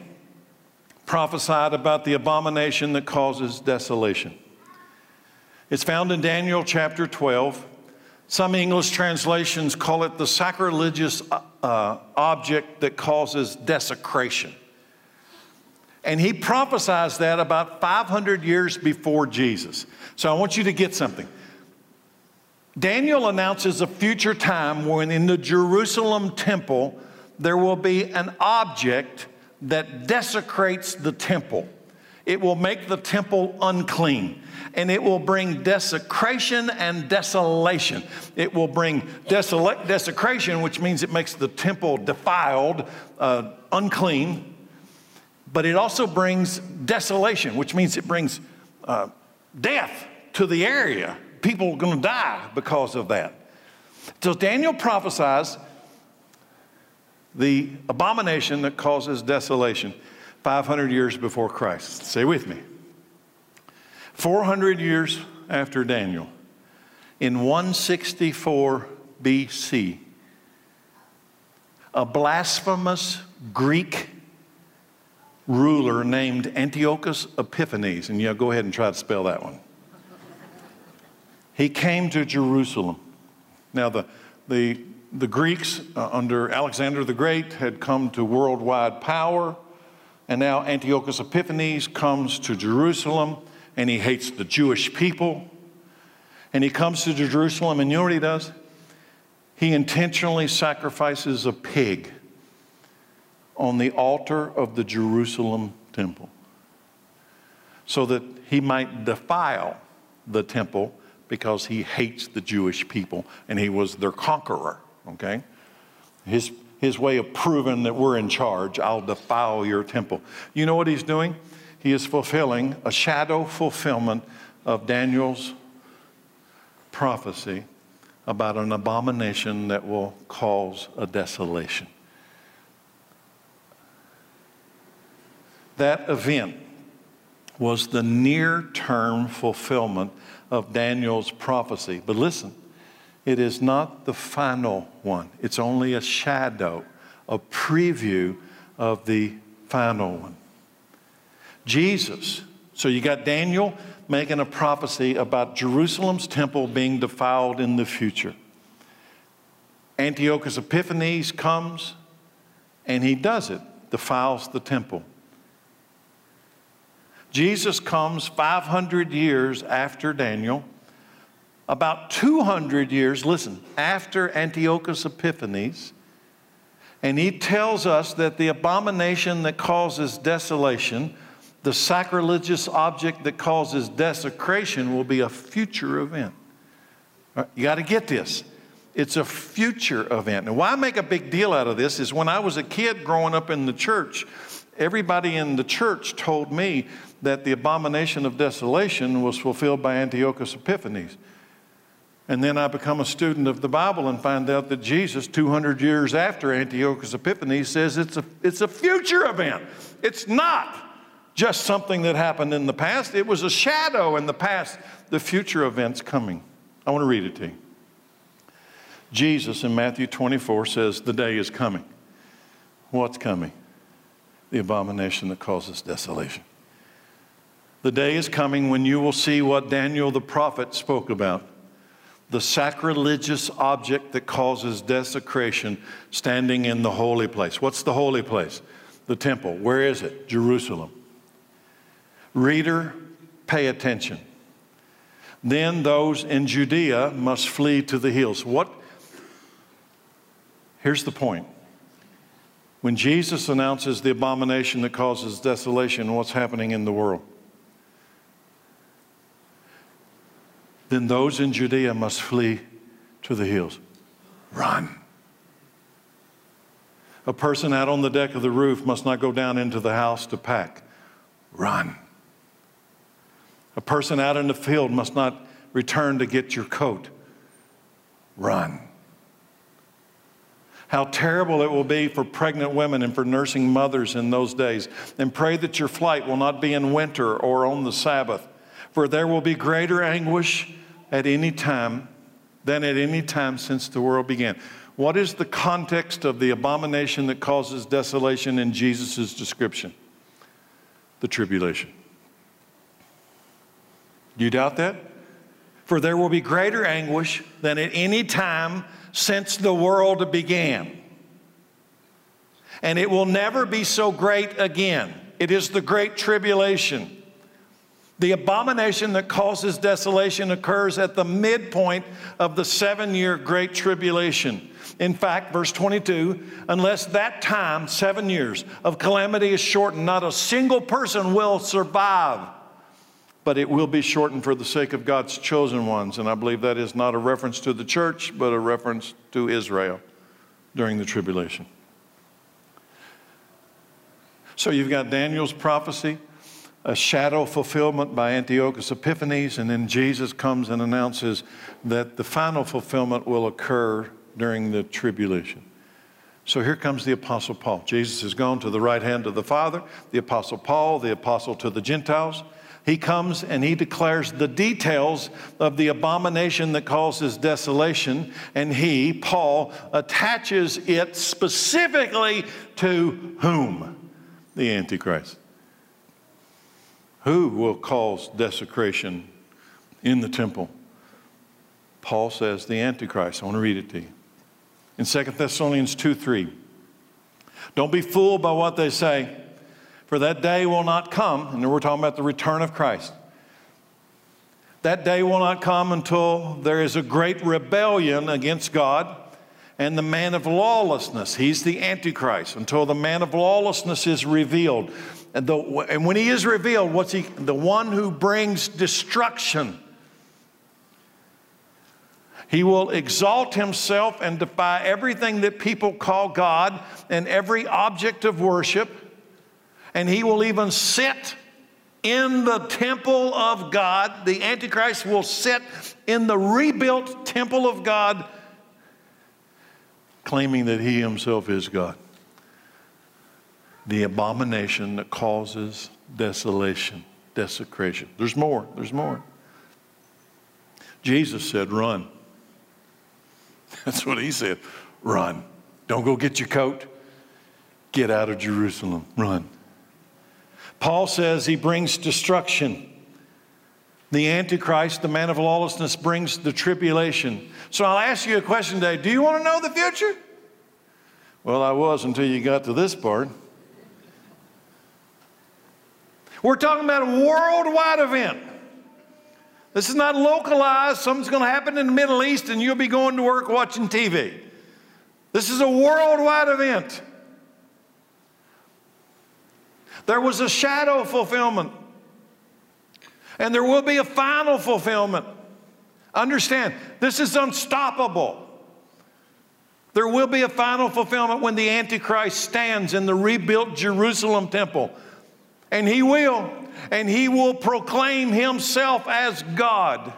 prophesied about the abomination that causes desolation. It's found in Daniel chapter 12. Some English translations call it the sacrilegious uh, object that causes desecration. And he prophesies that about 500 years before Jesus. So I want you to get something. Daniel announces a future time when in the Jerusalem temple there will be an object that desecrates the temple. It will make the temple unclean and it will bring desecration and desolation. It will bring desecration, which means it makes the temple defiled, uh, unclean, but it also brings desolation, which means it brings uh, death to the area. People are going to die because of that. So Daniel prophesies the abomination that causes desolation 500 years before Christ. Say with me. 400 years after Daniel, in 164 BC, a blasphemous Greek ruler named Antiochus Epiphanes, and yeah, go ahead and try to spell that one. He came to Jerusalem. Now, the, the, the Greeks uh, under Alexander the Great had come to worldwide power, and now Antiochus Epiphanes comes to Jerusalem and he hates the Jewish people. And he comes to Jerusalem, and you know what he does? He intentionally sacrifices a pig on the altar of the Jerusalem temple so that he might defile the temple because he hates the Jewish people and he was their conqueror, okay? His, his way of proving that we're in charge, I'll defile your temple. You know what he's doing? he is fulfilling a shadow fulfillment of Daniel's prophecy about an abomination that will cause a desolation. That event was the near term fulfillment of Daniel's prophecy. But listen, it is not the final one, it's only a shadow, a preview of the final one. Jesus. So you got Daniel making a prophecy about Jerusalem's temple being defiled in the future. Antiochus Epiphanes comes and he does it, defiles the temple. Jesus comes 500 years after Daniel, about 200 years, listen, after Antiochus Epiphanes, and he tells us that the abomination that causes desolation the sacrilegious object that causes desecration will be a future event. Uh, you got to get this. It's a future event. And why I make a big deal out of this is when I was a kid growing up in the church, everybody in the church told me that the abomination of desolation was fulfilled by Antiochus Epiphanes. And then I become a student of the Bible and find out that Jesus, 200 years after Antiochus Epiphanes, says it's a, it's a future event. It's not just something that happened in the past. It was a shadow in the past, the future events coming. I want to read it to you. Jesus in Matthew 24 says, The day is coming. What's coming? The abomination that causes desolation. The day is coming when you will see what Daniel the prophet spoke about the sacrilegious object that causes desecration standing in the holy place. What's the holy place? The temple. Where is it? Jerusalem. Reader, pay attention. Then those in Judea must flee to the hills. What? Here's the point. When Jesus announces the abomination that causes desolation, what's happening in the world? Then those in Judea must flee to the hills. Run. A person out on the deck of the roof must not go down into the house to pack. Run. A person out in the field must not return to get your coat. Run. How terrible it will be for pregnant women and for nursing mothers in those days. And pray that your flight will not be in winter or on the Sabbath, for there will be greater anguish at any time than at any time since the world began. What is the context of the abomination that causes desolation in Jesus' description? The tribulation. You doubt that? For there will be greater anguish than at any time since the world began. And it will never be so great again. It is the great tribulation. The abomination that causes desolation occurs at the midpoint of the seven year Great Tribulation. In fact, verse 22 unless that time, seven years, of calamity is shortened, not a single person will survive. But it will be shortened for the sake of God's chosen ones. And I believe that is not a reference to the church, but a reference to Israel during the tribulation. So you've got Daniel's prophecy a shadow fulfillment by Antiochus Epiphanes, and then Jesus comes and announces that the final fulfillment will occur during the tribulation. So here comes the Apostle Paul. Jesus has gone to the right hand of the Father, the Apostle Paul, the Apostle to the Gentiles. He comes and he declares the details of the abomination that causes desolation, and he, Paul, attaches it specifically to whom? The Antichrist. Who will cause desecration in the temple? Paul says the Antichrist. I want to read it to you. In 2 Thessalonians 2 3. Don't be fooled by what they say, for that day will not come. And we're talking about the return of Christ. That day will not come until there is a great rebellion against God and the man of lawlessness. He's the Antichrist until the man of lawlessness is revealed. And, the, and when he is revealed, what's he? The one who brings destruction. He will exalt himself and defy everything that people call God and every object of worship. And he will even sit in the temple of God. The Antichrist will sit in the rebuilt temple of God, claiming that he himself is God the abomination that causes desolation, desecration. There's more, there's more. Jesus said, Run. That's what he said. Run. Don't go get your coat. Get out of Jerusalem. Run. Paul says he brings destruction. The Antichrist, the man of lawlessness, brings the tribulation. So I'll ask you a question today Do you want to know the future? Well, I was until you got to this part. We're talking about a worldwide event. This is not localized. Something's going to happen in the Middle East and you'll be going to work watching TV. This is a worldwide event. There was a shadow fulfillment, and there will be a final fulfillment. Understand, this is unstoppable. There will be a final fulfillment when the Antichrist stands in the rebuilt Jerusalem temple. And he will. And he will proclaim himself as God,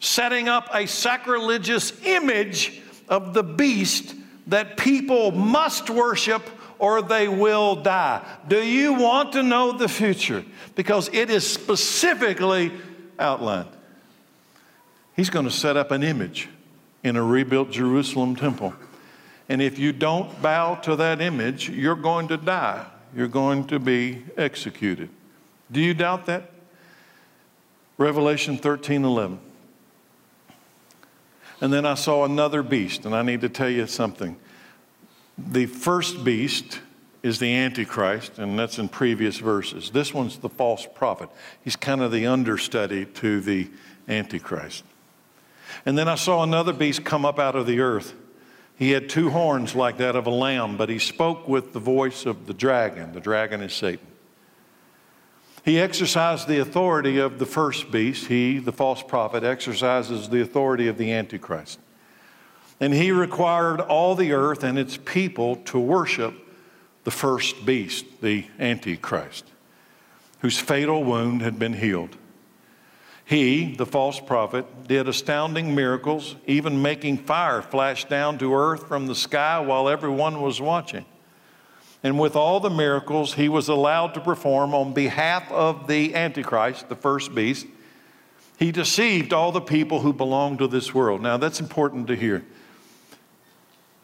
setting up a sacrilegious image of the beast that people must worship or they will die. Do you want to know the future? Because it is specifically outlined. He's going to set up an image in a rebuilt Jerusalem temple. And if you don't bow to that image, you're going to die you're going to be executed. Do you doubt that? Revelation 13 11. And then I saw another beast, and I need to tell you something. The first beast is the Antichrist, and that's in previous verses. This one's the false prophet. He's kind of the understudy to the Antichrist. And then I saw another beast come up out of the earth. He had two horns like that of a lamb, but he spoke with the voice of the dragon. The dragon is Satan. He exercised the authority of the first beast. He, the false prophet, exercises the authority of the Antichrist. And he required all the earth and its people to worship the first beast, the Antichrist, whose fatal wound had been healed. He, the false prophet, did astounding miracles, even making fire flash down to earth from the sky while everyone was watching. And with all the miracles he was allowed to perform on behalf of the Antichrist, the first beast, he deceived all the people who belong to this world. Now, that's important to hear.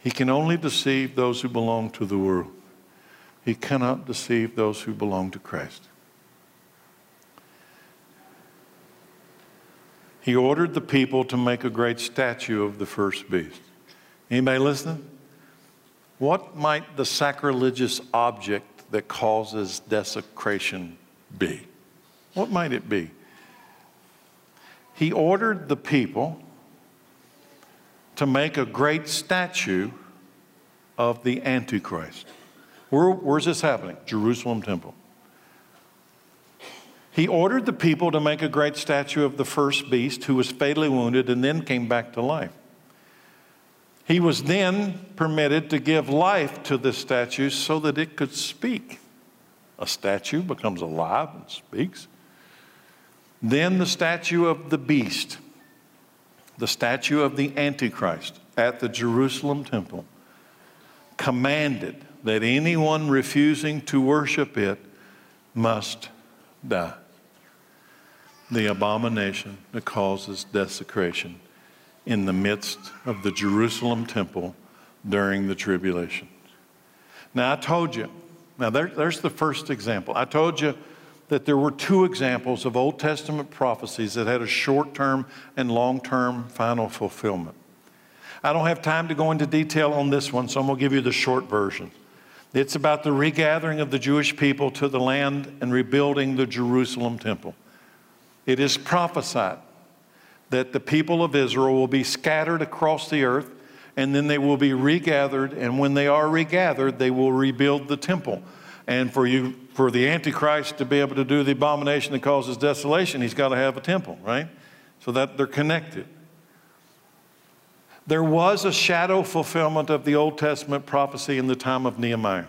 He can only deceive those who belong to the world, he cannot deceive those who belong to Christ. He ordered the people to make a great statue of the first beast. Anybody listening? What might the sacrilegious object that causes desecration be? What might it be? He ordered the people to make a great statue of the Antichrist. Where, where's this happening? Jerusalem temple. He ordered the people to make a great statue of the first beast who was fatally wounded and then came back to life. He was then permitted to give life to the statue so that it could speak. A statue becomes alive and speaks. Then the statue of the beast, the statue of the Antichrist at the Jerusalem temple, commanded that anyone refusing to worship it must die. The abomination that causes desecration in the midst of the Jerusalem temple during the tribulation. Now, I told you, now there, there's the first example. I told you that there were two examples of Old Testament prophecies that had a short term and long term final fulfillment. I don't have time to go into detail on this one, so I'm going to give you the short version. It's about the regathering of the Jewish people to the land and rebuilding the Jerusalem temple. It is prophesied that the people of Israel will be scattered across the earth and then they will be regathered. And when they are regathered, they will rebuild the temple. And for you, for the Antichrist to be able to do the abomination that causes desolation, he's got to have a temple, right? So that they're connected. There was a shadow fulfillment of the Old Testament prophecy in the time of Nehemiah.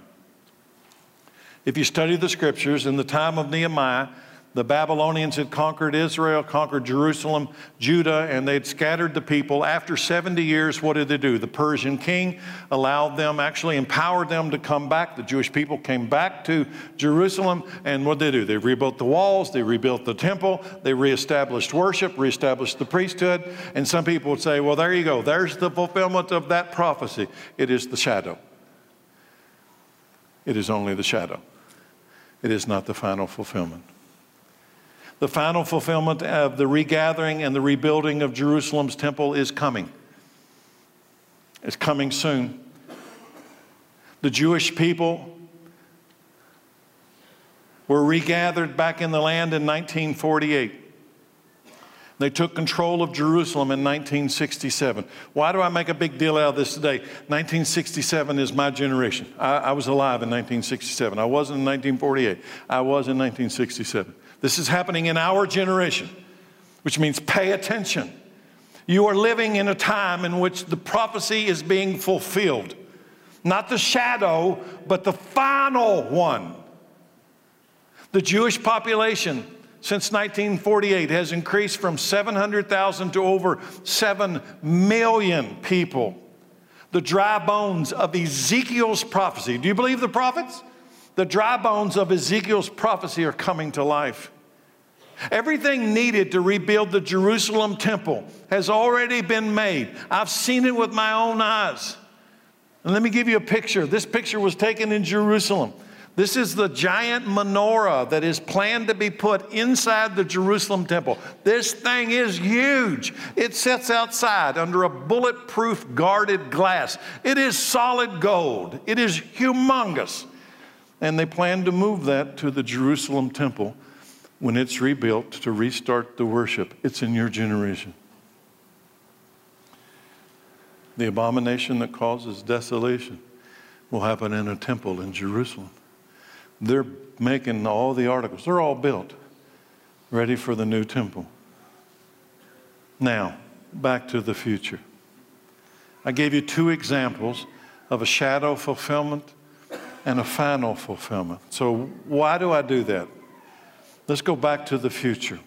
If you study the scriptures, in the time of Nehemiah, the Babylonians had conquered Israel, conquered Jerusalem, Judah, and they'd scattered the people. After 70 years, what did they do? The Persian king allowed them, actually empowered them to come back. The Jewish people came back to Jerusalem, and what did they do? They rebuilt the walls, they rebuilt the temple, they reestablished worship, reestablished the priesthood. And some people would say, well, there you go, there's the fulfillment of that prophecy. It is the shadow. It is only the shadow, it is not the final fulfillment. The final fulfillment of the regathering and the rebuilding of Jerusalem's temple is coming. It's coming soon. The Jewish people were regathered back in the land in 1948. They took control of Jerusalem in 1967. Why do I make a big deal out of this today? 1967 is my generation. I, I was alive in 1967. I wasn't in 1948. I was in 1967. This is happening in our generation, which means pay attention. You are living in a time in which the prophecy is being fulfilled. Not the shadow, but the final one. The Jewish population since 1948 has increased from 700,000 to over 7 million people. The dry bones of Ezekiel's prophecy. Do you believe the prophets? The dry bones of Ezekiel's prophecy are coming to life. Everything needed to rebuild the Jerusalem temple has already been made. I've seen it with my own eyes. And let me give you a picture. This picture was taken in Jerusalem. This is the giant menorah that is planned to be put inside the Jerusalem temple. This thing is huge. It sits outside under a bulletproof guarded glass. It is solid gold. It is humongous and they plan to move that to the Jerusalem temple when it's rebuilt to restart the worship. It's in your generation. The abomination that causes desolation will happen in a temple in Jerusalem. They're making all the articles, they're all built, ready for the new temple. Now, back to the future. I gave you two examples of a shadow fulfillment and a final fulfillment. So, why do I do that? Let's go back to the future.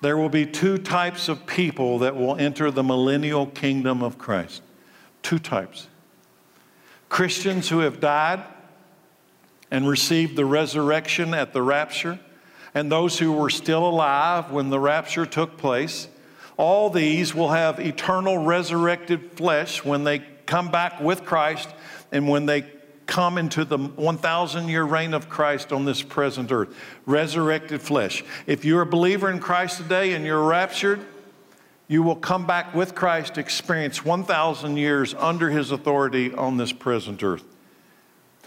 There will be two types of people that will enter the millennial kingdom of Christ. Two types Christians who have died and received the resurrection at the rapture, and those who were still alive when the rapture took place. All these will have eternal resurrected flesh when they come back with Christ and when they come into the 1,000 year reign of Christ on this present earth. Resurrected flesh. If you're a believer in Christ today and you're raptured, you will come back with Christ, experience 1,000 years under his authority on this present earth.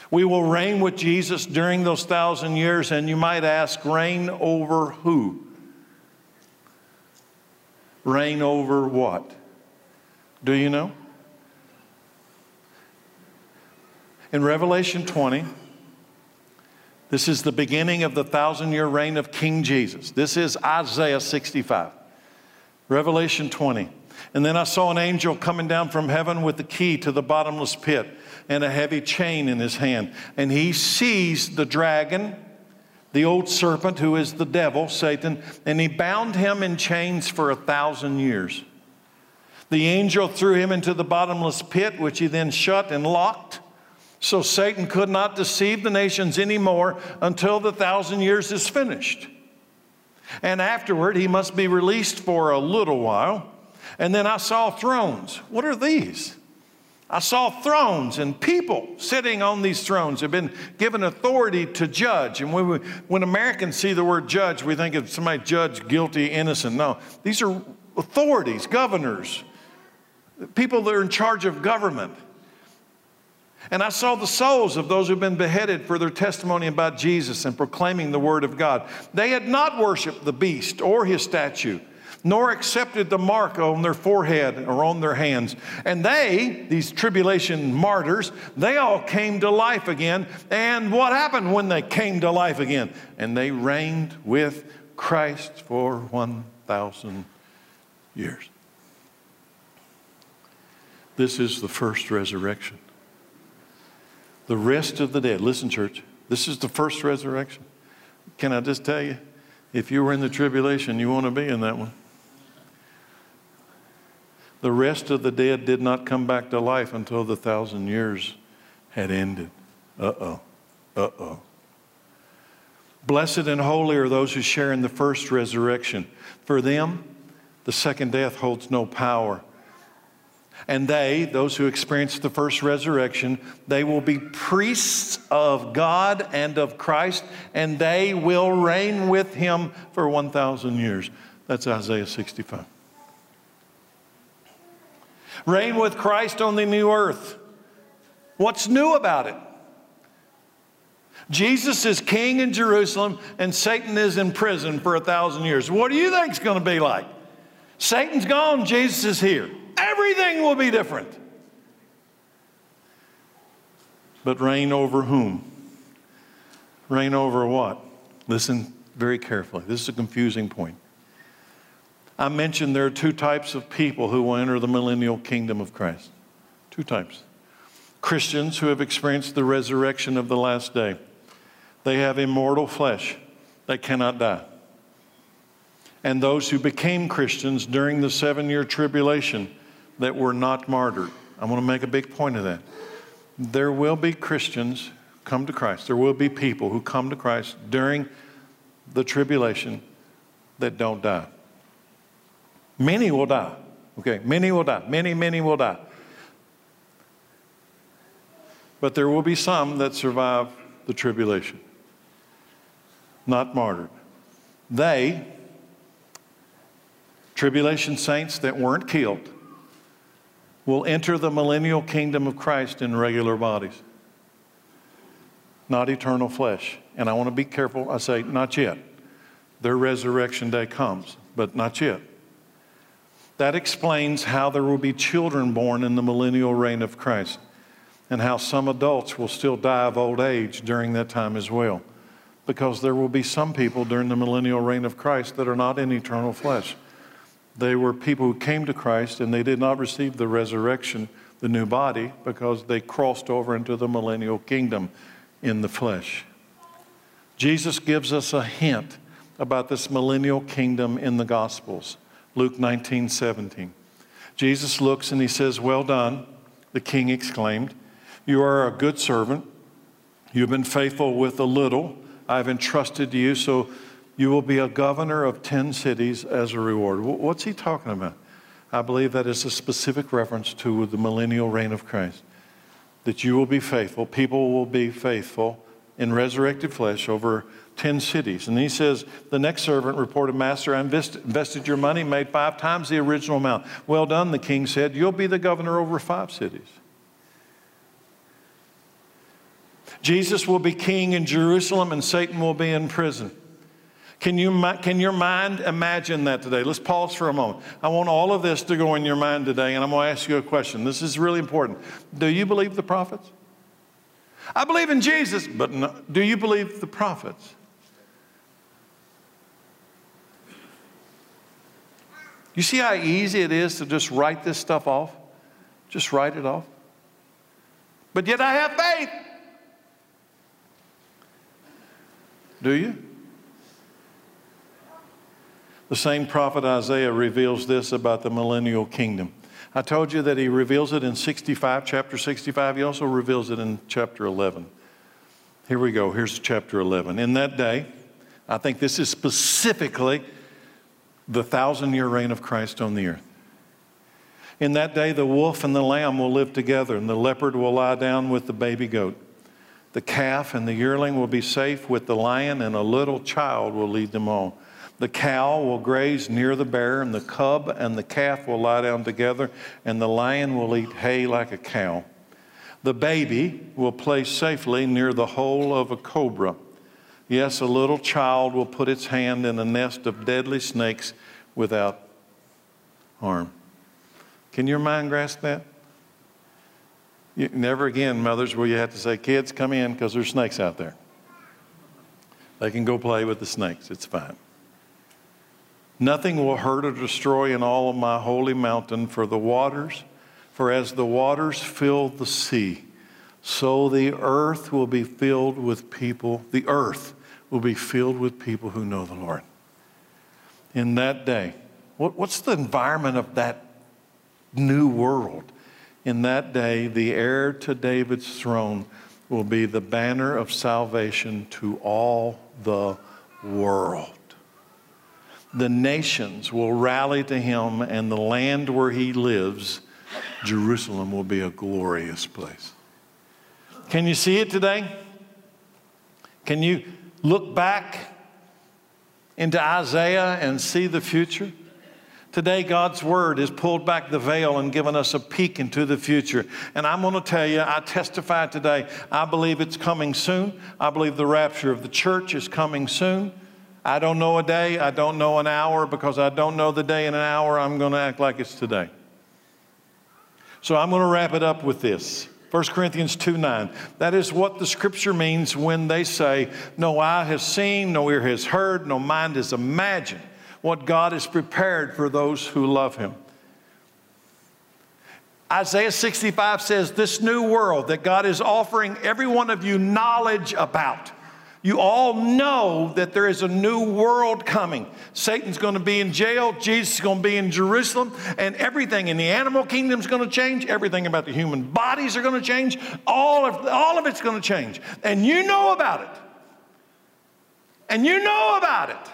We will reign with Jesus during those thousand years, and you might ask, reign over who? Reign over what? Do you know? In Revelation 20, this is the beginning of the thousand year reign of King Jesus. This is Isaiah 65. Revelation 20. And then I saw an angel coming down from heaven with the key to the bottomless pit and a heavy chain in his hand. And he seized the dragon, the old serpent who is the devil, Satan, and he bound him in chains for a thousand years. The angel threw him into the bottomless pit, which he then shut and locked. So Satan could not deceive the nations anymore until the thousand years is finished. And afterward, he must be released for a little while. And then I saw thrones. What are these? I saw thrones and people sitting on these thrones have been given authority to judge. And when, we, when Americans see the word judge, we think of somebody judge guilty, innocent. No, these are authorities, governors, people that are in charge of government. And I saw the souls of those who've been beheaded for their testimony about Jesus and proclaiming the word of God. They had not worshiped the beast or his statue nor accepted the mark on their forehead or on their hands. And they, these tribulation martyrs, they all came to life again. And what happened when they came to life again? And they reigned with Christ for 1,000 years. This is the first resurrection. The rest of the dead, listen, church, this is the first resurrection. Can I just tell you, if you were in the tribulation, you want to be in that one. The rest of the dead did not come back to life until the thousand years had ended. Uh oh. Uh oh. Blessed and holy are those who share in the first resurrection. For them, the second death holds no power. And they, those who experience the first resurrection, they will be priests of God and of Christ, and they will reign with him for 1,000 years. That's Isaiah 65 reign with Christ on the new earth. What's new about it? Jesus is king in Jerusalem and Satan is in prison for a thousand years. What do you think it's going to be like? Satan's gone, Jesus is here. Everything will be different. But reign over whom? Reign over what? Listen very carefully. This is a confusing point. I mentioned there are two types of people who will enter the millennial kingdom of Christ. Two types. Christians who have experienced the resurrection of the last day. They have immortal flesh they cannot die. And those who became Christians during the seven year tribulation that were not martyred. I want to make a big point of that. There will be Christians come to Christ. There will be people who come to Christ during the tribulation that don't die. Many will die. Okay, many will die. Many, many will die. But there will be some that survive the tribulation, not martyred. They, tribulation saints that weren't killed, will enter the millennial kingdom of Christ in regular bodies, not eternal flesh. And I want to be careful. I say, not yet. Their resurrection day comes, but not yet. That explains how there will be children born in the millennial reign of Christ and how some adults will still die of old age during that time as well. Because there will be some people during the millennial reign of Christ that are not in eternal flesh. They were people who came to Christ and they did not receive the resurrection, the new body, because they crossed over into the millennial kingdom in the flesh. Jesus gives us a hint about this millennial kingdom in the Gospels. Luke 19, 17. Jesus looks and he says, Well done, the king exclaimed. You are a good servant. You've been faithful with a little. I've entrusted to you, so you will be a governor of 10 cities as a reward. What's he talking about? I believe that is a specific reference to the millennial reign of Christ. That you will be faithful, people will be faithful in resurrected flesh over 10 cities. And he says, The next servant reported, Master, I invested your money, made five times the original amount. Well done, the king said, You'll be the governor over five cities. Jesus will be king in Jerusalem and Satan will be in prison. Can, you, can your mind imagine that today? Let's pause for a moment. I want all of this to go in your mind today, and I'm going to ask you a question. This is really important. Do you believe the prophets? I believe in Jesus, but no, do you believe the prophets? You see how easy it is to just write this stuff off? Just write it off. But yet I have faith. Do you? The same prophet Isaiah reveals this about the millennial kingdom. I told you that he reveals it in 65, chapter 65. He also reveals it in chapter 11. Here we go. Here's chapter 11. In that day, I think this is specifically the thousand year reign of Christ on the earth. In that day, the wolf and the lamb will live together, and the leopard will lie down with the baby goat. The calf and the yearling will be safe with the lion, and a little child will lead them all. The cow will graze near the bear, and the cub and the calf will lie down together, and the lion will eat hay like a cow. The baby will play safely near the hole of a cobra. Yes, a little child will put its hand in a nest of deadly snakes without harm. Can your mind grasp that? You, never again, mothers, will you have to say, kids, come in because there's snakes out there. They can go play with the snakes. It's fine. Nothing will hurt or destroy in all of my holy mountain, for the waters, for as the waters fill the sea, so the earth will be filled with people. The earth will be filled with people who know the Lord. In that day, what, what's the environment of that new world? In that day, the heir to David's throne will be the banner of salvation to all the world. The nations will rally to him, and the land where he lives, Jerusalem, will be a glorious place. Can you see it today? Can you look back into Isaiah and see the future? Today, God's Word has pulled back the veil and given us a peek into the future. And I'm going to tell you, I testify today, I believe it's coming soon. I believe the rapture of the church is coming soon. I don't know a day, I don't know an hour, because I don't know the day and an hour, I'm going to act like it's today. So I'm going to wrap it up with this. 1 Corinthians 2 9. That is what the scripture means when they say, No eye has seen, no ear has heard, no mind has imagined what God has prepared for those who love him. Isaiah 65 says, This new world that God is offering every one of you knowledge about you all know that there is a new world coming. Satan's going to be in jail, Jesus is going to be in Jerusalem, and everything in the animal kingdom is going to change. Everything about the human bodies are going to change. All of, all of it's going to change. And you know about it. And you know about it.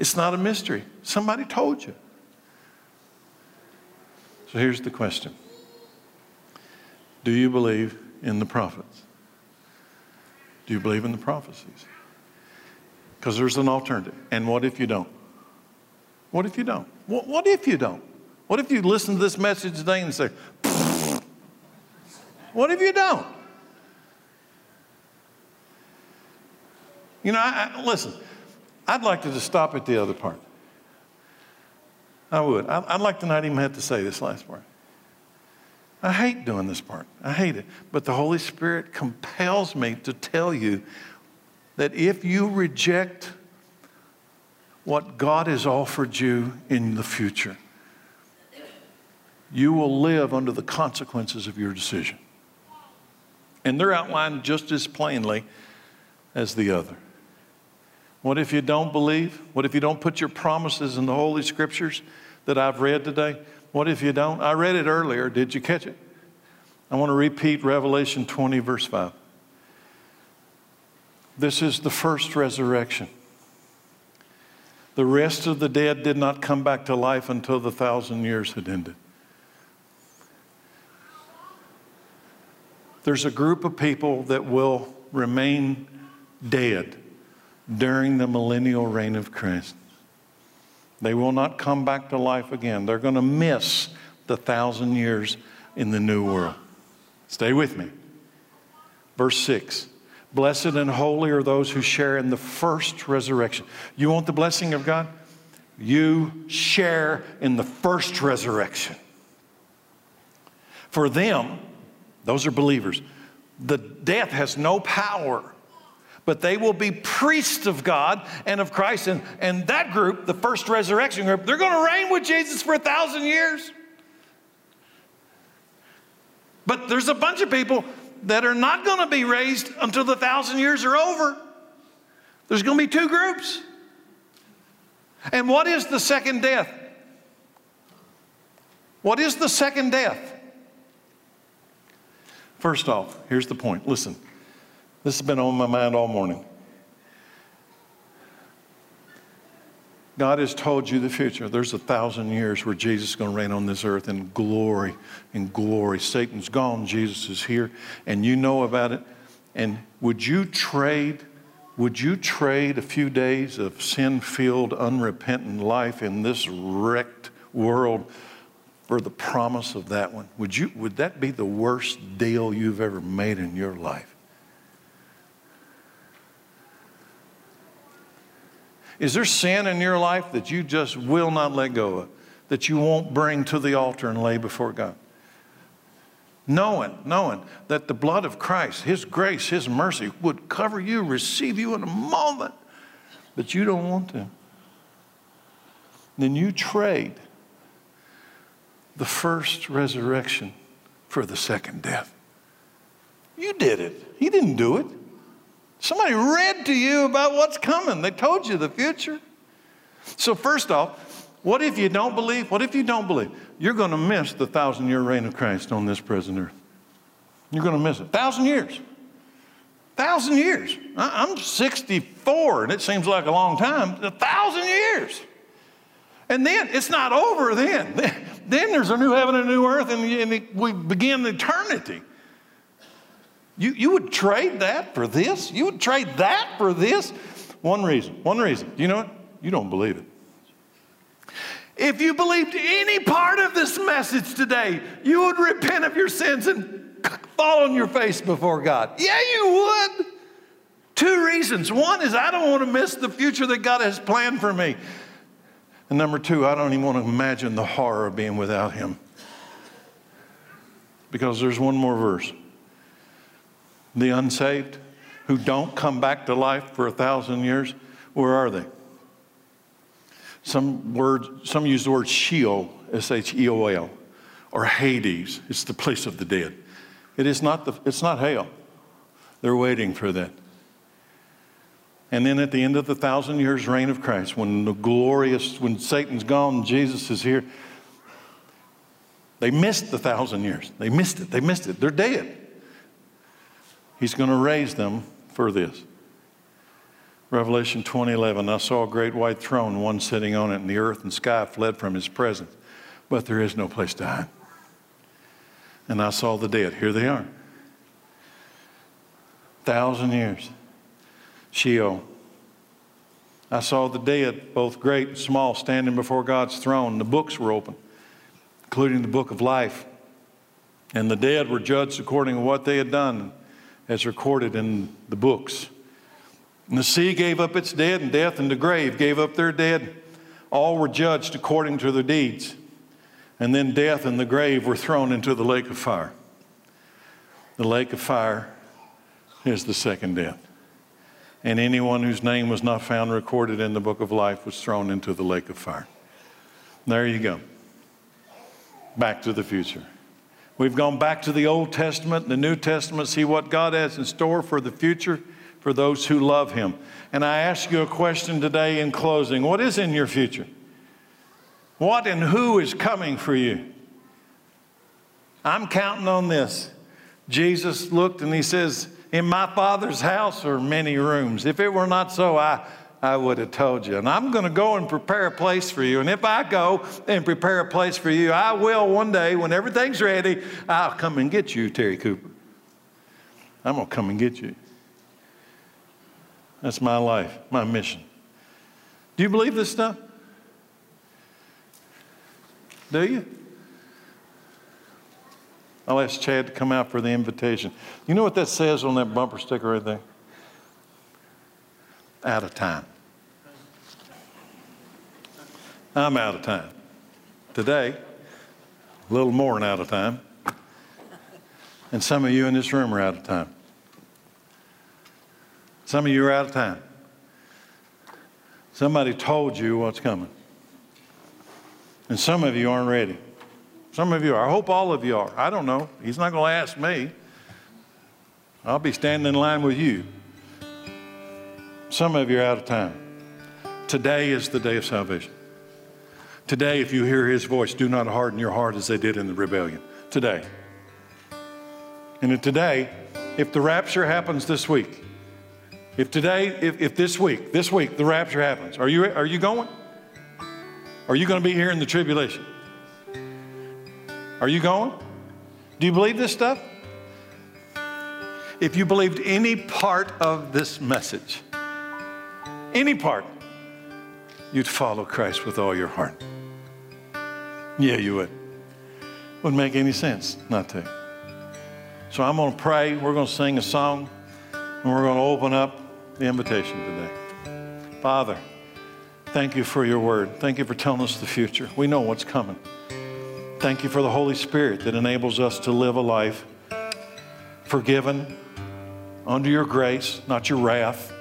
It's not a mystery. Somebody told you. So here's the question Do you believe in the prophets? Do you believe in the prophecies? Because there's an alternative. And what if you don't? What if you don't? What, what if you don't? What if you listen to this message today and say, what if you don't? You know, I, I, listen, I'd like to just stop at the other part. I would. I, I'd like to not even have to say this last part. I hate doing this part. I hate it. But the Holy Spirit compels me to tell you that if you reject what God has offered you in the future, you will live under the consequences of your decision. And they're outlined just as plainly as the other? What if you don't believe? What if you don't put your promises in the Holy Scriptures that I've read today? What if you don't? I read it earlier. Did you catch it? I want to repeat Revelation 20, verse 5. This is the first resurrection. The rest of the dead did not come back to life until the thousand years had ended. There's a group of people that will remain dead during the millennial reign of Christ. They will not come back to life again. They're going to miss the thousand years in the new world. Stay with me. Verse 6 Blessed and holy are those who share in the first resurrection. You want the blessing of God? You share in the first resurrection. For them, those are believers, the death has no power, but they will be priests of God and of Christ. And, and that group, the first resurrection group, they're going to reign with Jesus for a thousand years. But there's a bunch of people that are not going to be raised until the thousand years are over. There's going to be two groups. And what is the second death? What is the second death? First off, here's the point. Listen, this has been on my mind all morning. God has told you the future. There's a thousand years where Jesus is going to reign on this earth in glory, in glory. Satan's gone, Jesus is here, and you know about it. And would you trade? Would you trade a few days of sin filled, unrepentant life in this wrecked world for the promise of that one? Would, you, would that be the worst deal you've ever made in your life? Is there sin in your life that you just will not let go of, that you won't bring to the altar and lay before God? Knowing, knowing that the blood of Christ, His grace, His mercy would cover you, receive you in a moment, but you don't want to. Then you trade the first resurrection for the second death. You did it. He didn't do it. Somebody read to you about what's coming. They told you the future. So, first off, what if you don't believe? What if you don't believe? You're going to miss the thousand year reign of Christ on this present earth. You're going to miss it. Thousand years. Thousand years. I'm 64, and it seems like a long time. A thousand years. And then it's not over then. Then there's a new heaven and a new earth, and we begin eternity. You, you would trade that for this? You would trade that for this? One reason. One reason. You know what? You don't believe it. If you believed any part of this message today, you would repent of your sins and fall on your face before God. Yeah, you would. Two reasons. One is I don't want to miss the future that God has planned for me. And number two, I don't even want to imagine the horror of being without Him. Because there's one more verse the unsaved who don't come back to life for a thousand years, where are they? Some words, some use the word Sheol, S-H-E-O-L, or Hades. It's the place of the dead. It is not the, it's not hell. They're waiting for that. And then at the end of the thousand years reign of Christ, when the glorious, when Satan's gone, Jesus is here, they missed the thousand years. They missed it. They missed it. They're dead. He's going to raise them for this. Revelation 20:11 I saw a great white throne one sitting on it and the earth and sky fled from his presence but there is no place to hide. And I saw the dead here they are. Thousand years. Sheol. I saw the dead, both great and small, standing before God's throne. The books were open, including the book of life. And the dead were judged according to what they had done as recorded in the books. And the sea gave up its dead, and death and the grave gave up their dead. All were judged according to their deeds. And then death and the grave were thrown into the lake of fire. The lake of fire is the second death. And anyone whose name was not found recorded in the book of life was thrown into the lake of fire. There you go. Back to the future. We've gone back to the Old Testament, the New Testament, see what God has in store for the future for those who love Him. And I ask you a question today in closing What is in your future? What and who is coming for you? I'm counting on this. Jesus looked and he says, In my Father's house are many rooms. If it were not so, I, I would have told you. And I'm going to go and prepare a place for you. And if I go and prepare a place for you, I will one day, when everything's ready, I'll come and get you, Terry Cooper. I'm going to come and get you. That's my life, my mission. Do you believe this stuff? Do you? I'll ask Chad to come out for the invitation. You know what that says on that bumper sticker right there? Out of time. I'm out of time. Today, a little more than out of time. And some of you in this room are out of time. Some of you are out of time. Somebody told you what's coming. And some of you aren't ready. Some of you are. I hope all of you are. I don't know. He's not going to ask me. I'll be standing in line with you. Some of you are out of time. Today is the day of salvation. Today, if you hear his voice, do not harden your heart as they did in the rebellion. Today. And today, if the rapture happens this week, if today, if, if this week, this week, the rapture happens, are you, are you going? Are you going to be here in the tribulation? Are you going? Do you believe this stuff? If you believed any part of this message, any part, you'd follow Christ with all your heart. Yeah, you would. Wouldn't make any sense not to. So I'm going to pray. We're going to sing a song, and we're going to open up the invitation today. Father, thank you for your word. Thank you for telling us the future. We know what's coming. Thank you for the Holy Spirit that enables us to live a life forgiven under your grace, not your wrath.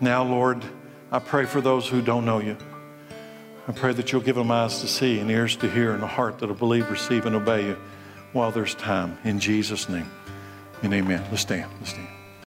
Now, Lord, I pray for those who don't know you. I pray that you'll give them eyes to see and ears to hear and a heart that'll believe, receive, and obey you while there's time. In Jesus' name and amen. Let's stand. Let's stand.